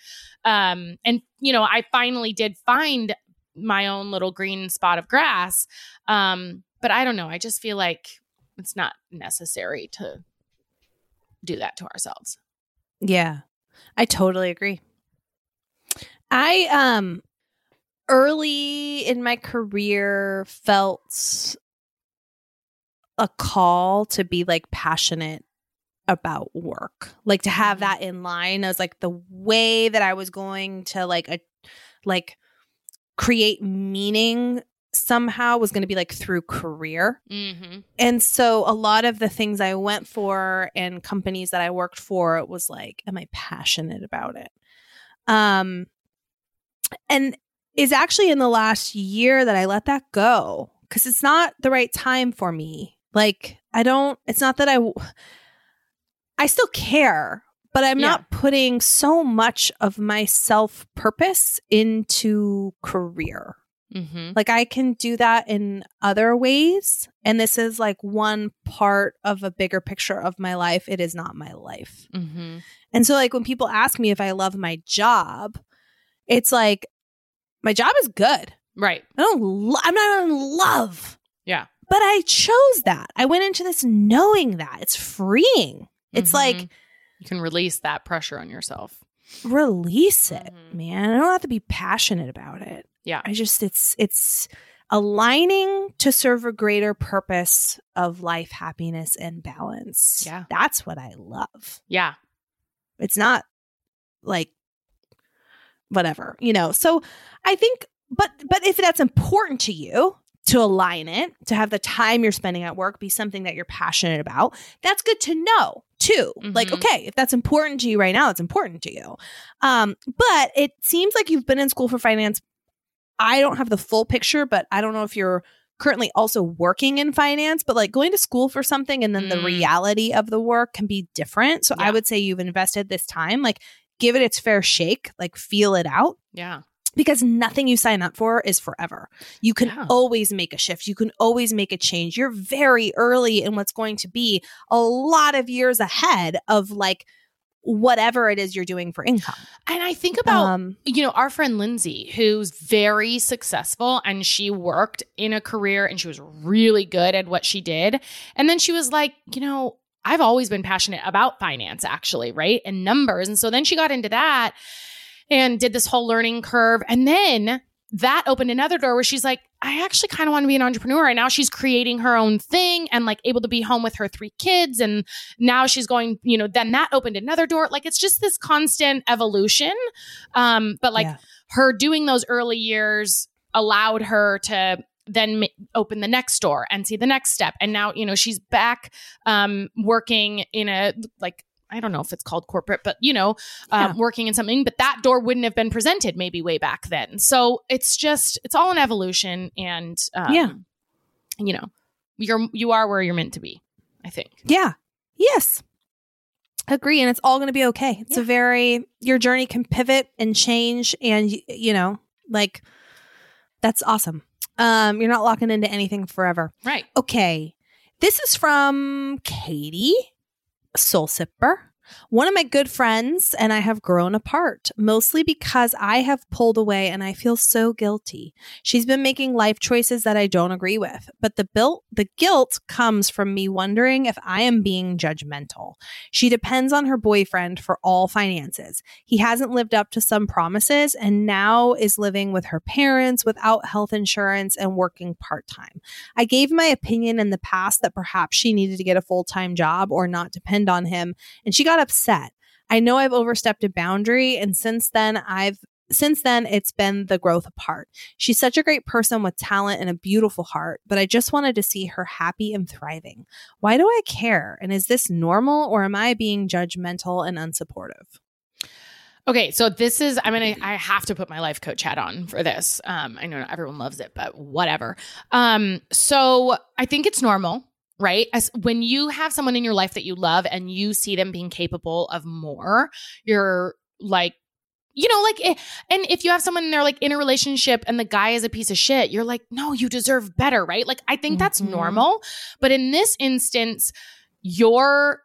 Um, and, you know, I finally did find my own little green spot of grass. Um, but I don't know. I just feel like it's not necessary to do that to ourselves. Yeah, I totally agree. I um early in my career felt a call to be like passionate about work. Like to have Mhm. that in line. I was like the way that I was going to like a like create meaning somehow was going to be like through career. Mm-hmm. And so a lot of the things I went for and companies that I worked for, it was like, am I passionate about it? Um, and is actually in the last year that I let that go because it's not the right time for me. Like, I don't, it's not that I, I still care, but I'm Yeah. not putting so much of my self purpose into career. Mm-hmm. Like I can do that in other ways. And this is like one part of a bigger picture of my life. It is not my life. Mm-hmm. And so, like, when people ask me if I love my job, it's like, my job is good. Right. I don't, lo- I'm not in love. Yeah. But I chose that. I went into this knowing that it's freeing. It's Mhm. like, you can release that pressure on yourself. release it, Mhm. man. I don't have to be passionate about it. Yeah. I just it's it's aligning to serve a greater purpose of life, happiness, and balance. Yeah. That's what I love. Yeah. It's not like whatever, you know. So I think but but if that's important to you to align it, to have the time you're spending at work be something that you're passionate about, that's good to know too. Like, Mhm. okay, if that's important to you right now, it's important to you. Um, but it seems like you've been in school for finance. I don't have the full picture, but I don't know if you're currently also working in finance, but like going to school for something and then the Mm. reality of the work can be different. So I would say you've invested this time, like give it its fair shake, like feel it out Yeah. because nothing you sign up for is forever. You can Yeah. always make a shift. You can always make a change. You're very early in what's going to be a lot of years ahead of like whatever it is you're doing for income. And I think about Um, you know, our friend Lindsay, who's very successful and she worked in a career and she was really good at what she did. And then she was like, you know, I've always been passionate about finance, actually, right? And numbers. And so then she got into that and did this whole learning curve. And then that opened another door where she's like, I actually kind of want to be an entrepreneur. And now she's creating her own thing and like able to be home with her three kids. And now she's going, you know, then that opened another door. Like it's just this constant evolution. Um, but like Yeah. her doing those early years allowed her to then ma- open the next door and see the next step. And now, you know, she's back um, working in a like, I don't know if it's called corporate, but you know, um, Yeah. working in something, but that door wouldn't have been presented maybe way back then. So it's just, it's all an evolution. And, um, Yeah. you know, you're, you are where you're meant to be, I think. Yeah. Yes. Agree. And it's all going to be okay. It's a very, your journey can pivot and change. And, you know, like that's awesome. Um, you're not locking into anything forever. Right. Okay. This is from Katie, Soul Sipper. One of my good friends and I have grown apart, mostly because I have pulled away and I feel so guilty. She's been making life choices that I don't agree with, but the built the guilt comes from me wondering if I am being judgmental. She depends on her boyfriend for all finances. He hasn't lived up to some promises and now is living with her parents without health insurance and working part-time. I gave my opinion in the past that perhaps she needed to get a full time job or not depend on him, and she got upset. I know I've overstepped a boundary, and since then, I've since then it's been the growth apart. She's such a great person with talent and a beautiful heart, but I just wanted to see her happy and thriving. Why do I care? And is this normal or am I being judgmental and unsupportive? Okay, so this is I'm gonna I have to put my life coach hat on for this. Um, I know not everyone loves it, but whatever. Um, so I think it's normal, right? As when you have someone in your life that you love and you see them being capable of more, you're like, you know, like, eh, and if you have someone and they're like in a relationship and the guy is a piece of shit, you're like, no, you deserve better, right? Like, I think that's Mhm. normal, but in this instance, you're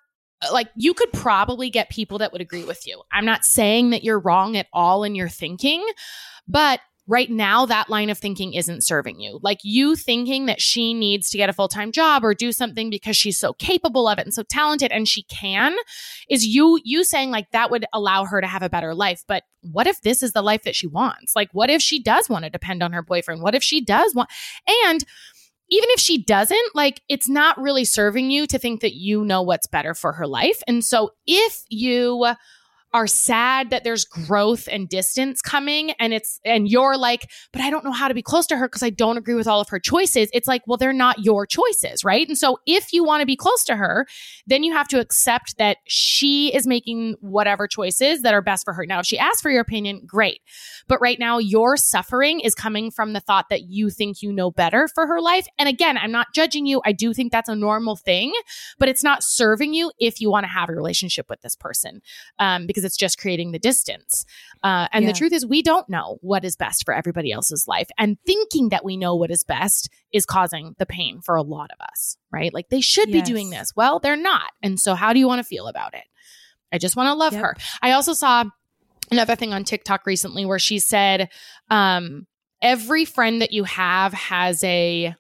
like you could probably get people that would agree with you. I'm not saying that you're wrong at all in your thinking, but right now that line of thinking isn't serving you. Like you thinking that she needs to get a full-time job or do something because she's so capable of it and so talented and she can is you you saying like that would allow her to have a better life. But what if this is the life that she wants? Like what if she does want to depend on her boyfriend? What if she does want and even if she doesn't, like it's not really serving you to think that you know what's better for her life. And so if you are sad that there's growth and distance coming. And it's and you're like but i don't know how to be close to her because i don't agree with all of her choices. It's like well they're not your choices right? And so if you want to be close to her then you have to accept that she is making whatever choices that are best for her. Now if she asks for your opinion great. But right now your suffering is coming from the thought that you think you know better for her life. And again i'm not judging you. I do think that's a normal thing but it's not serving you if you want to have a relationship with this person um, because it's just creating the distance. Uh, and Yeah. the truth is, we don't know what is best for everybody else's life. And thinking that we know what is best is causing the pain for a lot of us, right? Like they should be doing this. Well, they're not. And so, how do you want to feel about it? I just want to love Yep. her. I also saw another thing on TikTok recently where she said, um, every friend that you have has a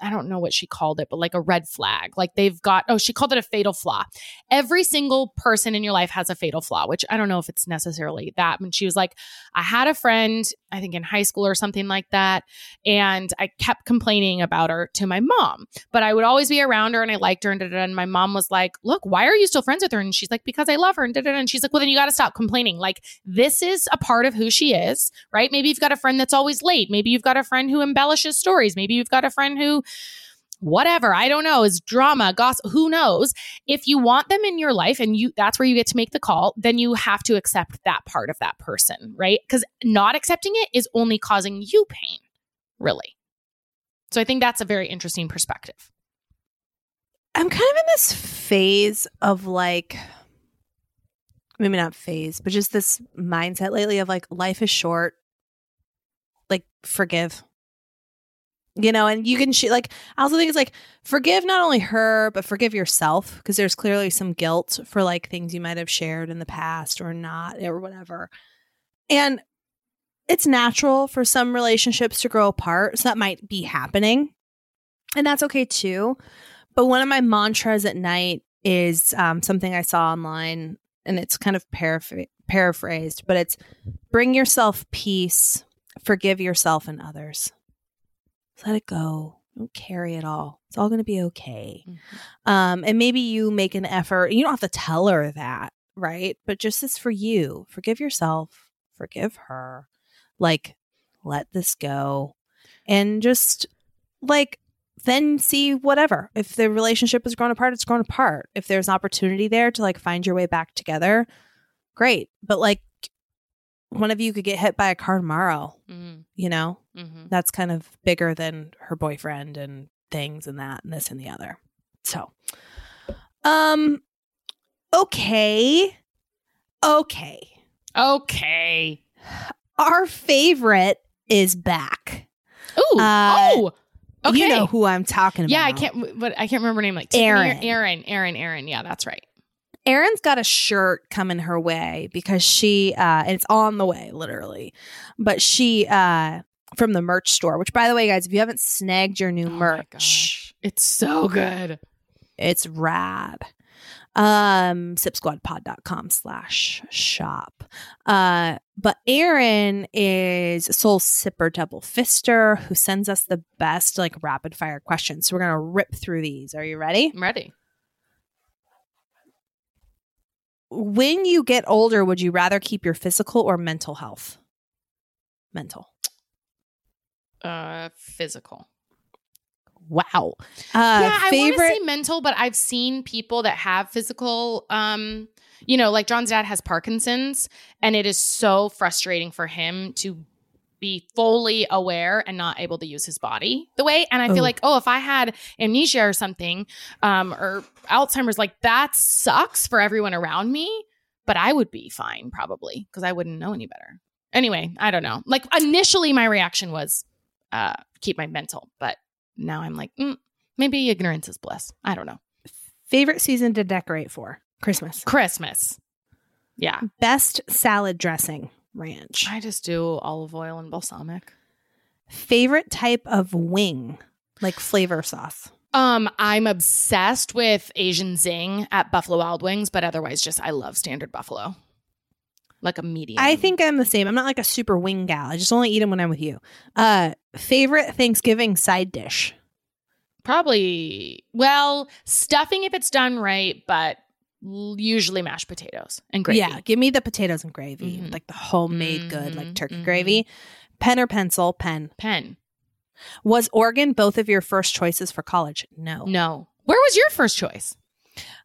I don't know what she called it, but like a red flag. Like they've got, oh, she called it a fatal flaw. Every single person in your life has a fatal flaw, which I don't know if it's necessarily that. And she was like, I had a friend, I think in high school or something like that, and I kept complaining about her to my mom, but I would always be around her and I liked her. And, and my mom was like, Look, why are you still friends with her? And she's like, Because I love her. And, and she's like, Well, then you got to stop complaining. Like, this is a part of who she is, right? Maybe you've got a friend that's always late. Maybe you've got a friend who embellishes stories. Maybe you've got a friend who, whatever, I don't know, is drama, gossip, who knows? If you want them in your life and you that's where you get to make the call, then you have to accept that part of that person, right? Because not accepting it is only causing you pain, really. So I think that's a very interesting perspective. I'm kind of in this phase of like, maybe not phase, but just this mindset lately of like, life is short. Like, forgive. You know, and you can, sh- like, I also think it's like, forgive not only her, but forgive yourself because there's clearly some guilt for like things you might have shared in the past or not or whatever. And it's natural for some relationships to grow apart. So that might be happening. And that's okay too. But one of my mantras at night is um, something I saw online, and it's kind of paraphr- paraphrased, but it's bring yourself peace, forgive yourself and others. Let it go. Don't carry it all. It's all going to be okay. Um, and maybe you make an effort. You don't have to tell her that, right? But just this for you. Forgive yourself. Forgive her. Like, let this go. And just like, then see whatever. If the relationship has grown apart, it's grown apart. If there's an opportunity there to like find your way back together, great. But like, one of you could get hit by a car tomorrow, Mm-hmm. you know? Mm-hmm. that's kind of bigger than her boyfriend and things and that and this and the other. So, um, okay, okay. Okay. Our favorite is back. Ooh. Uh, oh. Okay. You know who I'm talking about. yeah, I can't. But I can't remember her name. Like or Aaron. Aaron. Aaron. Yeah, that's right. Erin's got a shirt coming her way because she, uh, it's on the way literally. But she uh from the merch store, which by the way guys, if you haven't snagged your new Oh merch. It's so good. It's rad. Um, sipsquadpod.com slash shop. Uh, but Aaron is Soul Sipper Double Fister who sends us the best like rapid fire questions. So we're gonna rip through these. Are you ready? I'm ready. When you get older, would you rather keep your physical or mental health? Mental. Uh, physical. Wow. Uh, yeah, I want to say mental, but I've seen people that have physical. Um, you know, like John's dad has Parkinson's, and it is so frustrating for him to be fully aware and not able to use his body the way. And I feel Ooh. like, oh, if I had amnesia or something, um, or Alzheimer's, like that sucks for everyone around me. But I would be fine probably because I wouldn't know any better. Anyway, I don't know. Like initially, my reaction was uh, keep my mental, but now I'm like, mm, maybe ignorance is bliss. I don't know. favorite season to decorate for? Christmas. Christmas. Yeah. Best salad dressing. Ranch. I just do olive oil and balsamic. Favorite type of wing, like flavor sauce. Um, I'm obsessed with Asian Zing at Buffalo Wild Wings, but otherwise, just I love standard buffalo, like a medium. I think I'm the same. I'm not like a super wing gal. I just only eat them when I'm with you. Uh, favorite Thanksgiving side dish. probably well stuffing if it's done right, but usually mashed potatoes and gravy. Yeah, give me the potatoes and gravy, Mhm. like the homemade good, like Mhm, turkey mhm. gravy. Pen or pencil? Pen. pen. Was Oregon both of your first choices for college? No. No. Where was your first choice?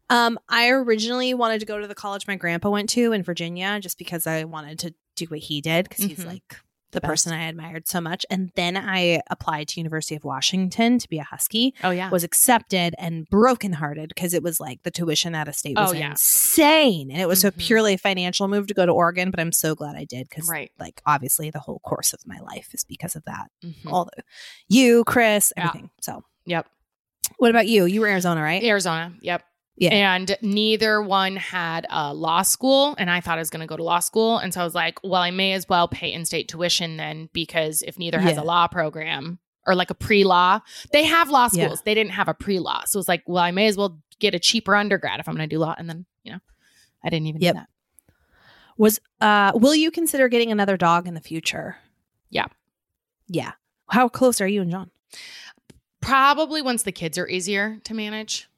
Um, I originally wanted to go to the college my grandpa went to in Virginia, just because I wanted to do what he did, because he's Mhm. like the best. person I admired so much. And then I applied to University of Washington to be a Husky. Oh yeah. was accepted and brokenhearted because it was like the tuition out of state was Oh, yeah. insane. And it was a Mhm. purely financial move to go to Oregon, but I'm so glad I did because Right. like obviously the whole course of my life is because of that. Mhm. All the you, Chris, Yeah. everything. So Yep. what about you? You were Arizona, right? Arizona. Yep. Yeah. And neither one had a law school. And I thought I was going to go to law school. And so I was like, well, I may as well pay in state tuition then because if neither has Yeah. a law program or like a pre law, they have law Yeah. schools. They didn't have a pre law. So it's like, well, I may as well get a cheaper undergrad if I'm going to do law. And then, you know, I didn't even Yep. do that. Was uh will you consider getting another dog in the future? Yeah. Yeah. How close are you and John? Probably once the kids are easier to manage.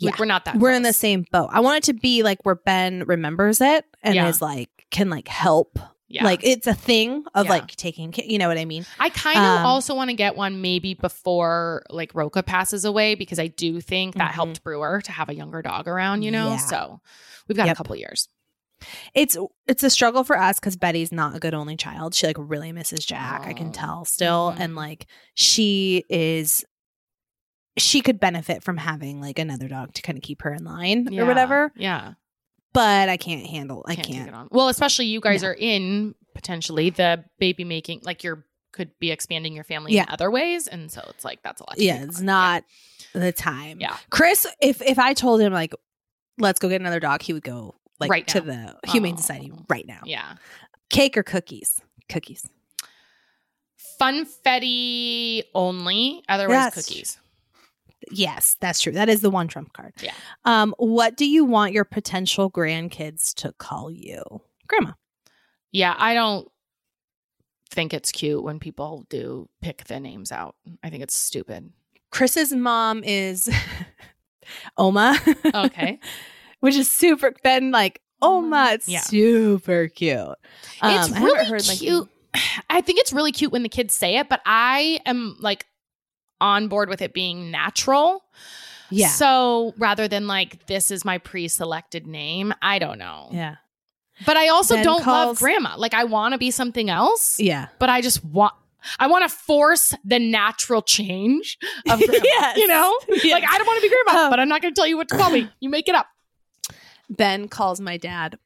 Like Yeah. we're not that We're in the same boat. I want it to be like where Ben remembers it and Yeah. is like can like help. Yeah. Like it's a thing of Yeah. like taking you know what I mean? I kind of Um, also want to get one maybe before like Roca passes away because I do think that Mhm. helped Brewer to have a younger dog around, you know? So we've got Yep. a couple years. It's it's a struggle for us because Betty's not a good only child. She like really misses Jack. I Oh. can tell still, Mhm. and like she is, she could benefit from having like another dog to kind of keep her in line Yeah. or whatever. Yeah. But I can't handle. I Can't, can't. Well, especially you guys No. are in potentially the baby making, like you're could be expanding your family Yeah. in other ways. And so it's like, that's a lot. to Yeah, it's on. not the time. Yeah. Chris, if if I told him like, let's go get another dog, he would go like Right to the Humane Oh. Society right now. Yeah. Cake or cookies? Cookies. Funfetti only, otherwise Yes. cookies. Yes, that's true. That is the one trump card. Yeah. Um, what do you want your potential grandkids to call you? Grandma. Yeah. I don't think it's cute when people do pick the names out. I think it's stupid. Chris's mom is Oma. Okay. Which is super then like Oma, it's Yeah. super cute. Um, it's I really heard, like, cute. I think it's really cute when the kids say it, but I am like on board with it being natural. Yeah. So rather than like, this is my pre selected name, I don't know. yeah. But I also Ben don't love grandma. Like, I want to be something else, Yeah. but I just want. I want to force the natural change of grandma. Yes. You know? Like, I don't want to be grandma, Um, but I'm not going to tell you what to call me. You make it up. Ben calls my dad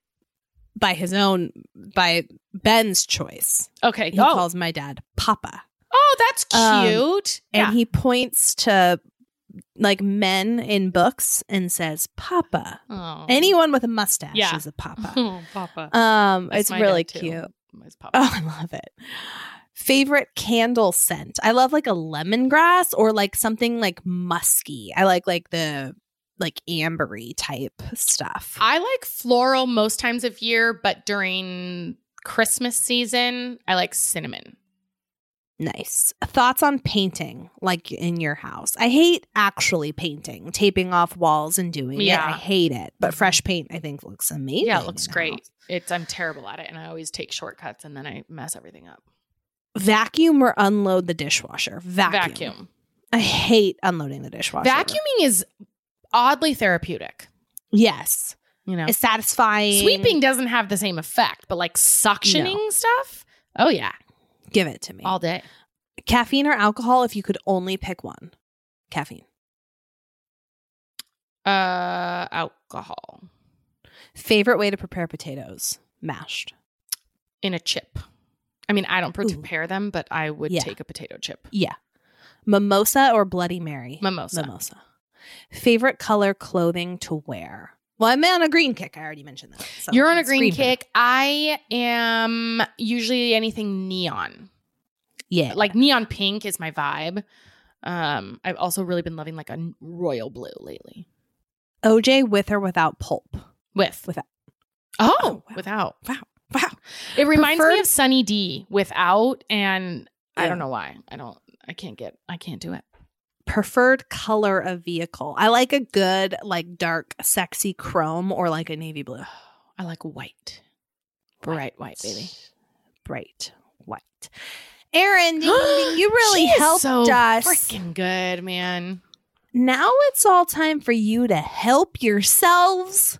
by his own by Ben's choice. Okay. He oh. calls my dad Papa. Oh, that's Um, cute. And yeah. he points to like men in books and says Papa. oh. Anyone with a mustache Yeah. is a Papa. Oh, Papa. Um, That's it's really cute. Oh, I love it. Favorite candle scent? I love like a lemongrass or like something like musky. I like like the like ambery type stuff. I like floral most times of year, but during Christmas season, I like cinnamon. Nice. Thoughts on painting, like in your house? I hate actually painting, taping off walls and doing it. Yeah. I hate it. But Mhm. fresh paint, I think, looks amazing. Yeah, it looks great. house. It's I'm terrible at it, and I always take shortcuts, and then I mess everything up. Vacuum or unload the dishwasher? Vacuum. Vacuum. I hate unloading the dishwasher. Vacuuming is oddly therapeutic. Yes. You know, It's satisfying. sweeping doesn't have the same effect, but like suctioning stuff. Oh yeah, Give it to me. all day. Caffeine or alcohol if you could only pick one? Caffeine. Uh, alcohol Favorite way to prepare potatoes? Mashed. in a chip. I mean, I don't Ooh. prepare them, but I would Yeah. take a potato chip. Yeah. Mimosa or Bloody Mary? Mimosa. Mimosa. Favorite color clothing to wear? Well, I'm on a green kick. I already mentioned that. So You're on a green me. kick. I am usually anything neon. Yeah. Like neon pink is my vibe. Um, I've also really been loving like a royal blue lately. OJ with or without pulp. With Without. oh, Oh, wow. without. Wow. Wow. It reminds me of Sunny D without, and I don't know why. I don't. I can't get. I can't do it. Preferred color of vehicle. I like a good, like dark, sexy chrome or like a navy blue. I like white, bright white, baby. Bright white. Ding, you really She is helped so us. Freaking good, man. Now it's all time for you to help yourselves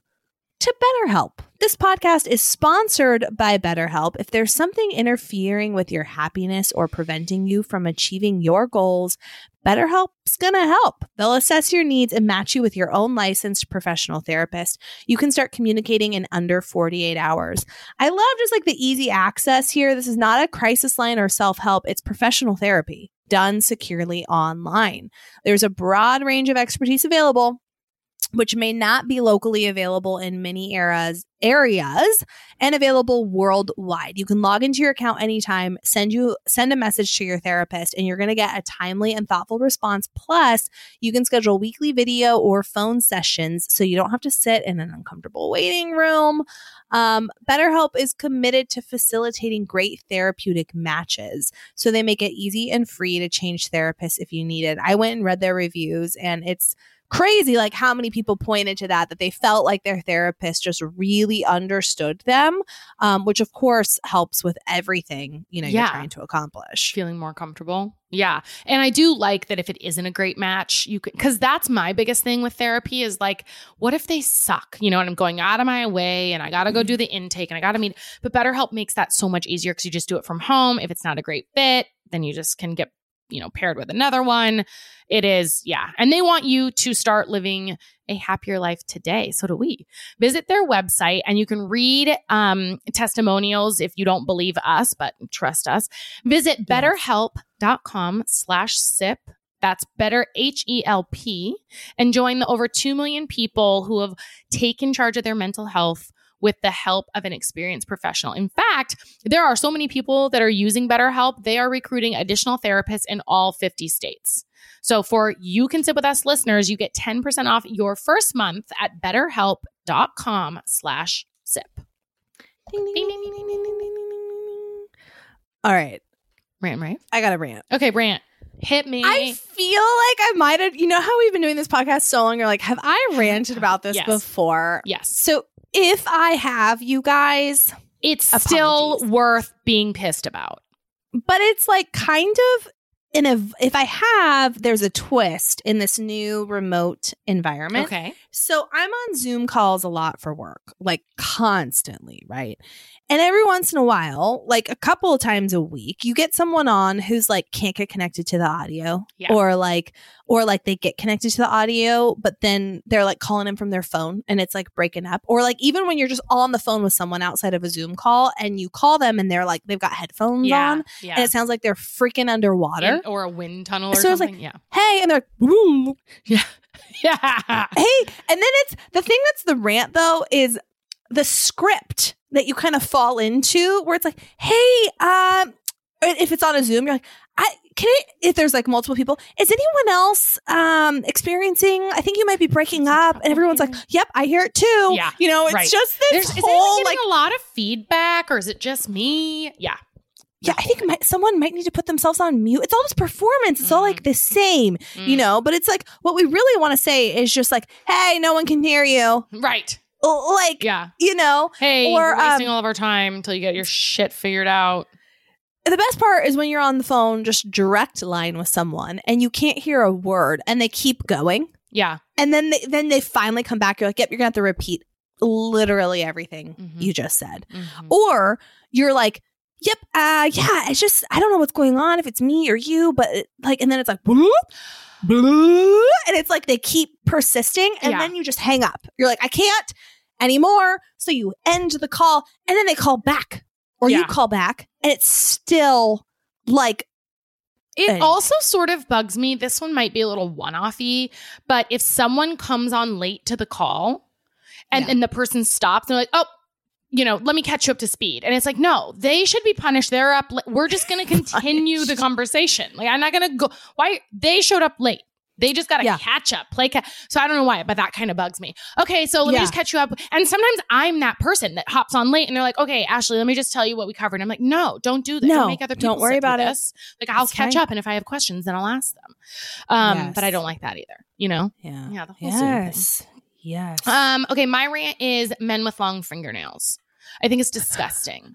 to BetterHelp. This podcast is sponsored by BetterHelp. If there's something interfering with your happiness or preventing you from achieving your goals, BetterHelp's to help. They'll assess your needs and match you with your own licensed professional therapist. You can start communicating in under 48 hours. I love just like the easy access here. This is not a crisis line or self help, it's professional therapy done securely online. There's a broad range of expertise available, which may not be locally available in many eras, areas and available worldwide. You can log into your account anytime, send you send a message to your therapist, and you're going to get a timely and thoughtful response. Plus, you can schedule weekly video or phone sessions so you don't have to sit in an uncomfortable waiting room. Um, BetterHelp is committed to facilitating great therapeutic matches. So they make it easy and free to change therapists if you need it. I went and read their reviews, and it's crazy like how many people pointed to that that they felt like their therapist just really understood them um, which of course helps with everything you know Yeah. you're trying to accomplish feeling more comfortable. Yeah. And I do like that if it isn't a great match, you could, cause that's my biggest thing with therapy is like, what if they suck? You know, and I'm going out of my way and I got to go do the intake and I got to meet, but BetterHelp makes that so much easier because you just do it from home. If it's not a great fit, then you just can get, you know, paired with another one. It is, yeah. And they want you to start living a happier life today. So do we. Visit their website and you can read um, testimonials if you don't believe us, but trust us. Visit betterhelp.com slash sip. That's better H E L P and join the over 2 million people who have taken charge of their mental health with the help of an experienced professional. In fact, there are so many people that are using BetterHelp, they are recruiting additional therapists in all 50 states. So for you can sip with us listeners, you get 10% off your first month at betterhelp.com slash sip. All right. Rant, right? I got a rant. Okay, rant. Hit me. I feel like I might have, you know, how we've been doing this podcast so long. You're like, have I ranted about this yes. before? Yes. So if I have, you guys, It's still worth being pissed about. but it's like kind of in a, if I have, there's a twist in this new remote environment. Okay. So I'm on Zoom calls a lot for work, like constantly, right? And every once in a while, like a couple of times a week, you get someone on who's like can't get connected to the audio Yeah. or like or like they get connected to the audio, but then they're like calling in from their phone and it's like breaking up. Or like even when you're just on the phone with someone outside of a Zoom call and you call them and they're like they've got headphones on Yeah. and it sounds like they're freaking underwater. In- or a wind tunnel or So it's like- something. yeah. hey, and they're like, "Boom." Yeah. Hey, and then it's the thing that's the rant though is the script that you kind of fall into where it's like, hey, um, if it's on a Zoom, you're like, I can it, if there's like multiple people, is anyone else um experiencing? I think you might be breaking up, and everyone's like, "Yep, I hear it too." Yeah, you know, it's right. just this There's, is whole getting like, a lot of feedback or is it just me? Yeah. Yeah, I think my, someone might need to put themselves on mute. It's all this performance. It's all Mhm. like the same, you Mm. know. But it's like what we really want to say is just like, "Hey, no one can hear you." Right. Like, Yeah. you know, Hey, Or, you're wasting um, all of our time until you get your shit figured out. the best part is when you're on the phone, just direct line with someone, and you can't hear a word, and they keep going, Yeah. and then they, then they finally come back. You're like, "Yep, you're gonna have to repeat literally everything Mhm. you just said," Mhm. or you're like. Yep. Uh yeah, it's just I don't know what's going on if it's me or you, but like and then it's like bloop, bloop, and it's like they keep persisting and Yeah. then you just hang up. You're like I can't anymore, so you end the call and then they call back or you call back and it's still like It Anyway. also sort of bugs me. This one might be a little one offy, but if someone comes on late to the call and Yeah. then the person stops and they're like, oh, you know, let me catch you up to speed. And it's like, no, they should be punished. They're up. li- We're just going to continue the conversation. Like, I'm not going to go. Why? They showed up late. They just got to Yeah. catch up, play. Ca- so I don't know why, but that kind of bugs me. Okay, so let Yeah. me just catch you up. And sometimes I'm that person that hops on late, and they're like, "Okay, Ashley, let me just tell you what we covered." I'm like, "No, don't do this. No, don't make other people don't worry about it. this. Like, I'll It's catch fine. up, and if I have questions, then I'll ask them. Um, Yes. but I don't like that either. You know? Yeah. Yeah, the whole Yes. Yes. Um, okay, my rant is men with long fingernails. I think it's disgusting.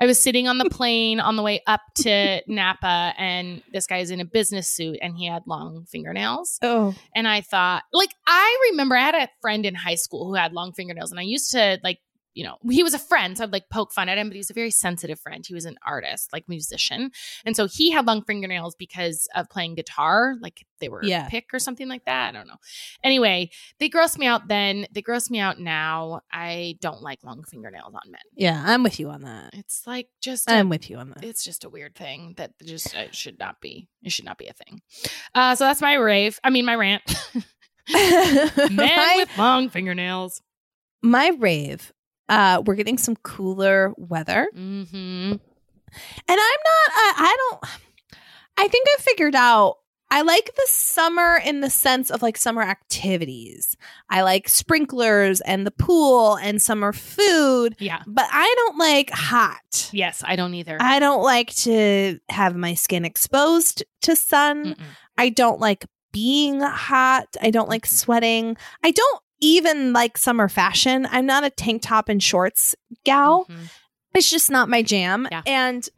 I was sitting on the plane on the way up to Napa, and this guy's in a business suit and he had long fingernails. oh. And I thought, like, I remember I had a friend in high school who had long fingernails, and I used to, like, you know, he was a friend, so I'd like poke fun at him, but he was a very sensitive friend. He was an artist, like musician. And so he had long fingernails because of playing guitar, like they were Yeah. pick or something like that. I don't know. Anyway, they grossed me out then. They gross me out now. I don't like long fingernails on men. Yeah, I'm with you on that. It's like just I'm with you on that. it's just a weird thing that just uh, should not be. It should not be a thing. Uh, so that's my rave. I mean, my rant. Men my, with long fingernails. my rave. Uh, we're getting some cooler weather, Mm-hmm. and I'm not. I, I don't. I think I figured out. I like the summer in the sense of like summer activities. I like sprinklers and the pool and summer food, Yeah. but I don't like hot. Yes, I don't either. I don't like to have my skin exposed to sun. Mm-mm. I don't like being hot. I don't like sweating. I don't even like summer fashion. I'm not a tank top and shorts gal. Mhm. It's just not my jam. Yeah. And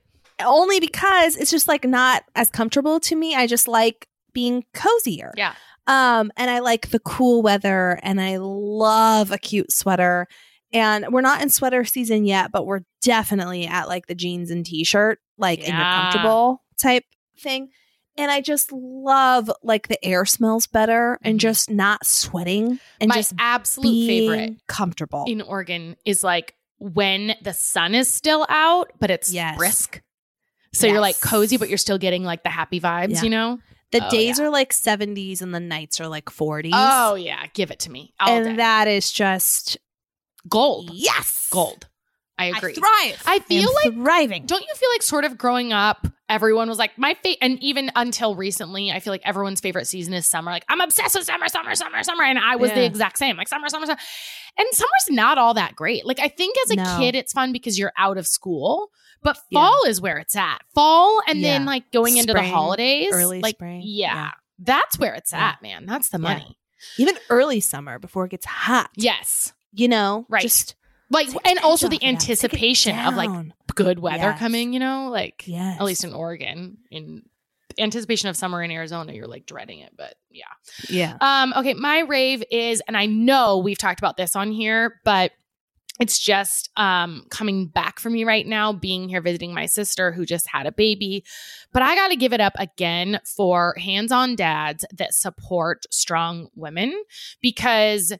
only because it's just like not as comfortable to me. I just like being cozier. Yeah. Um, and I like the cool weather and I love a cute sweater. And we're not in sweater season yet, but we're definitely at like the jeans and t-shirt, like and you're comfortable type thing. And I just love like the air smells better and Mhm. just not sweating and My just absolute favorite comfortable. in Oregon is like when the sun is still out, but it's Yes. brisk. So you're like cozy, but you're still getting like the happy vibes, Yeah. you know? the Oh, days are like 70s and the nights are like 40s. Oh yeah, give it to me. All and day. that is just gold. yes. Gold. I agree. thrive. I feel am like thriving. don't you feel like sort of growing up everyone was like my fa- and even until recently i feel like everyone's favorite season is summer like i'm obsessed with summer summer summer summer and i was the exact same like summer summer summer and summer's not all that great like i think as a No. kid it's fun because you're out of school but Yeah. fall is where it's at fall and then like going into the holidays early like spring, yeah, yeah. that's where it's Yeah. at man that's the Yeah. money Even early summer before it gets hot. yes You know, Right. Just like take and also the off of that. Take it anticipation of like good weather Yes. coming you know like yes, at least in Oregon. In anticipation of summer in Arizona, you're like dreading it, but yeah. yeah. Um, okay, my rave is, and I know we've talked about this on here, but it's just um coming back for me right now, being here visiting my sister who just had a baby. But I gotta give it up again for hands-on dads that support strong women because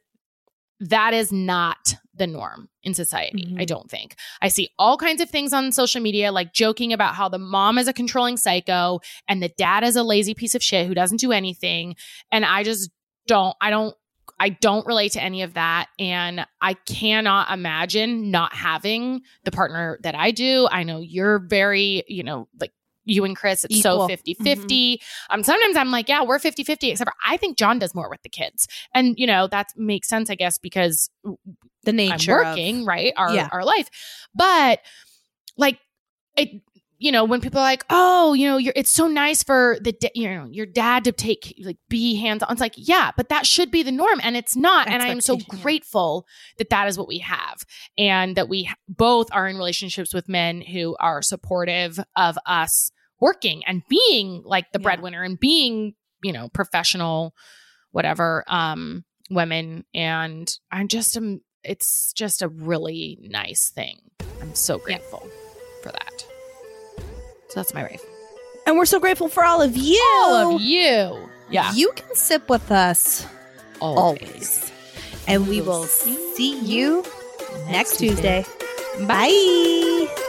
that is not the norm in society. Mhm. I don't think. I see all kinds of things on social media, like joking about how the mom is a controlling psycho and the dad is a lazy piece of shit who doesn't do anything. And I just don't, I don't, I don't relate to any of that. And I cannot imagine not having the partner that I do. I know you're very, you know, like you and Chris, it's so Equal. 50 50. Um, sometimes I'm like, yeah, we're 50 50, except for I think John does more with the kids. And, you know, that makes sense, I guess, because The nature I'm working, of right? Our Yeah. our life. But like it you know, when people are like, "Oh, you know, you're it's so nice for the da- you know, your dad to take like be hands on." It's like, "Yeah, but that should be the norm and it's not." And I am so grateful that that is what we have and that we both are in relationships with men who are supportive of us working and being like the Yeah. breadwinner and being, you know, professional whatever um women and I'm just um it's just a really nice thing. I'm so grateful for that. So that's my rave. and we're so grateful for all of you. All of you. Yeah. You can sip with us Always. always. And we will see you next Tuesday. Bye.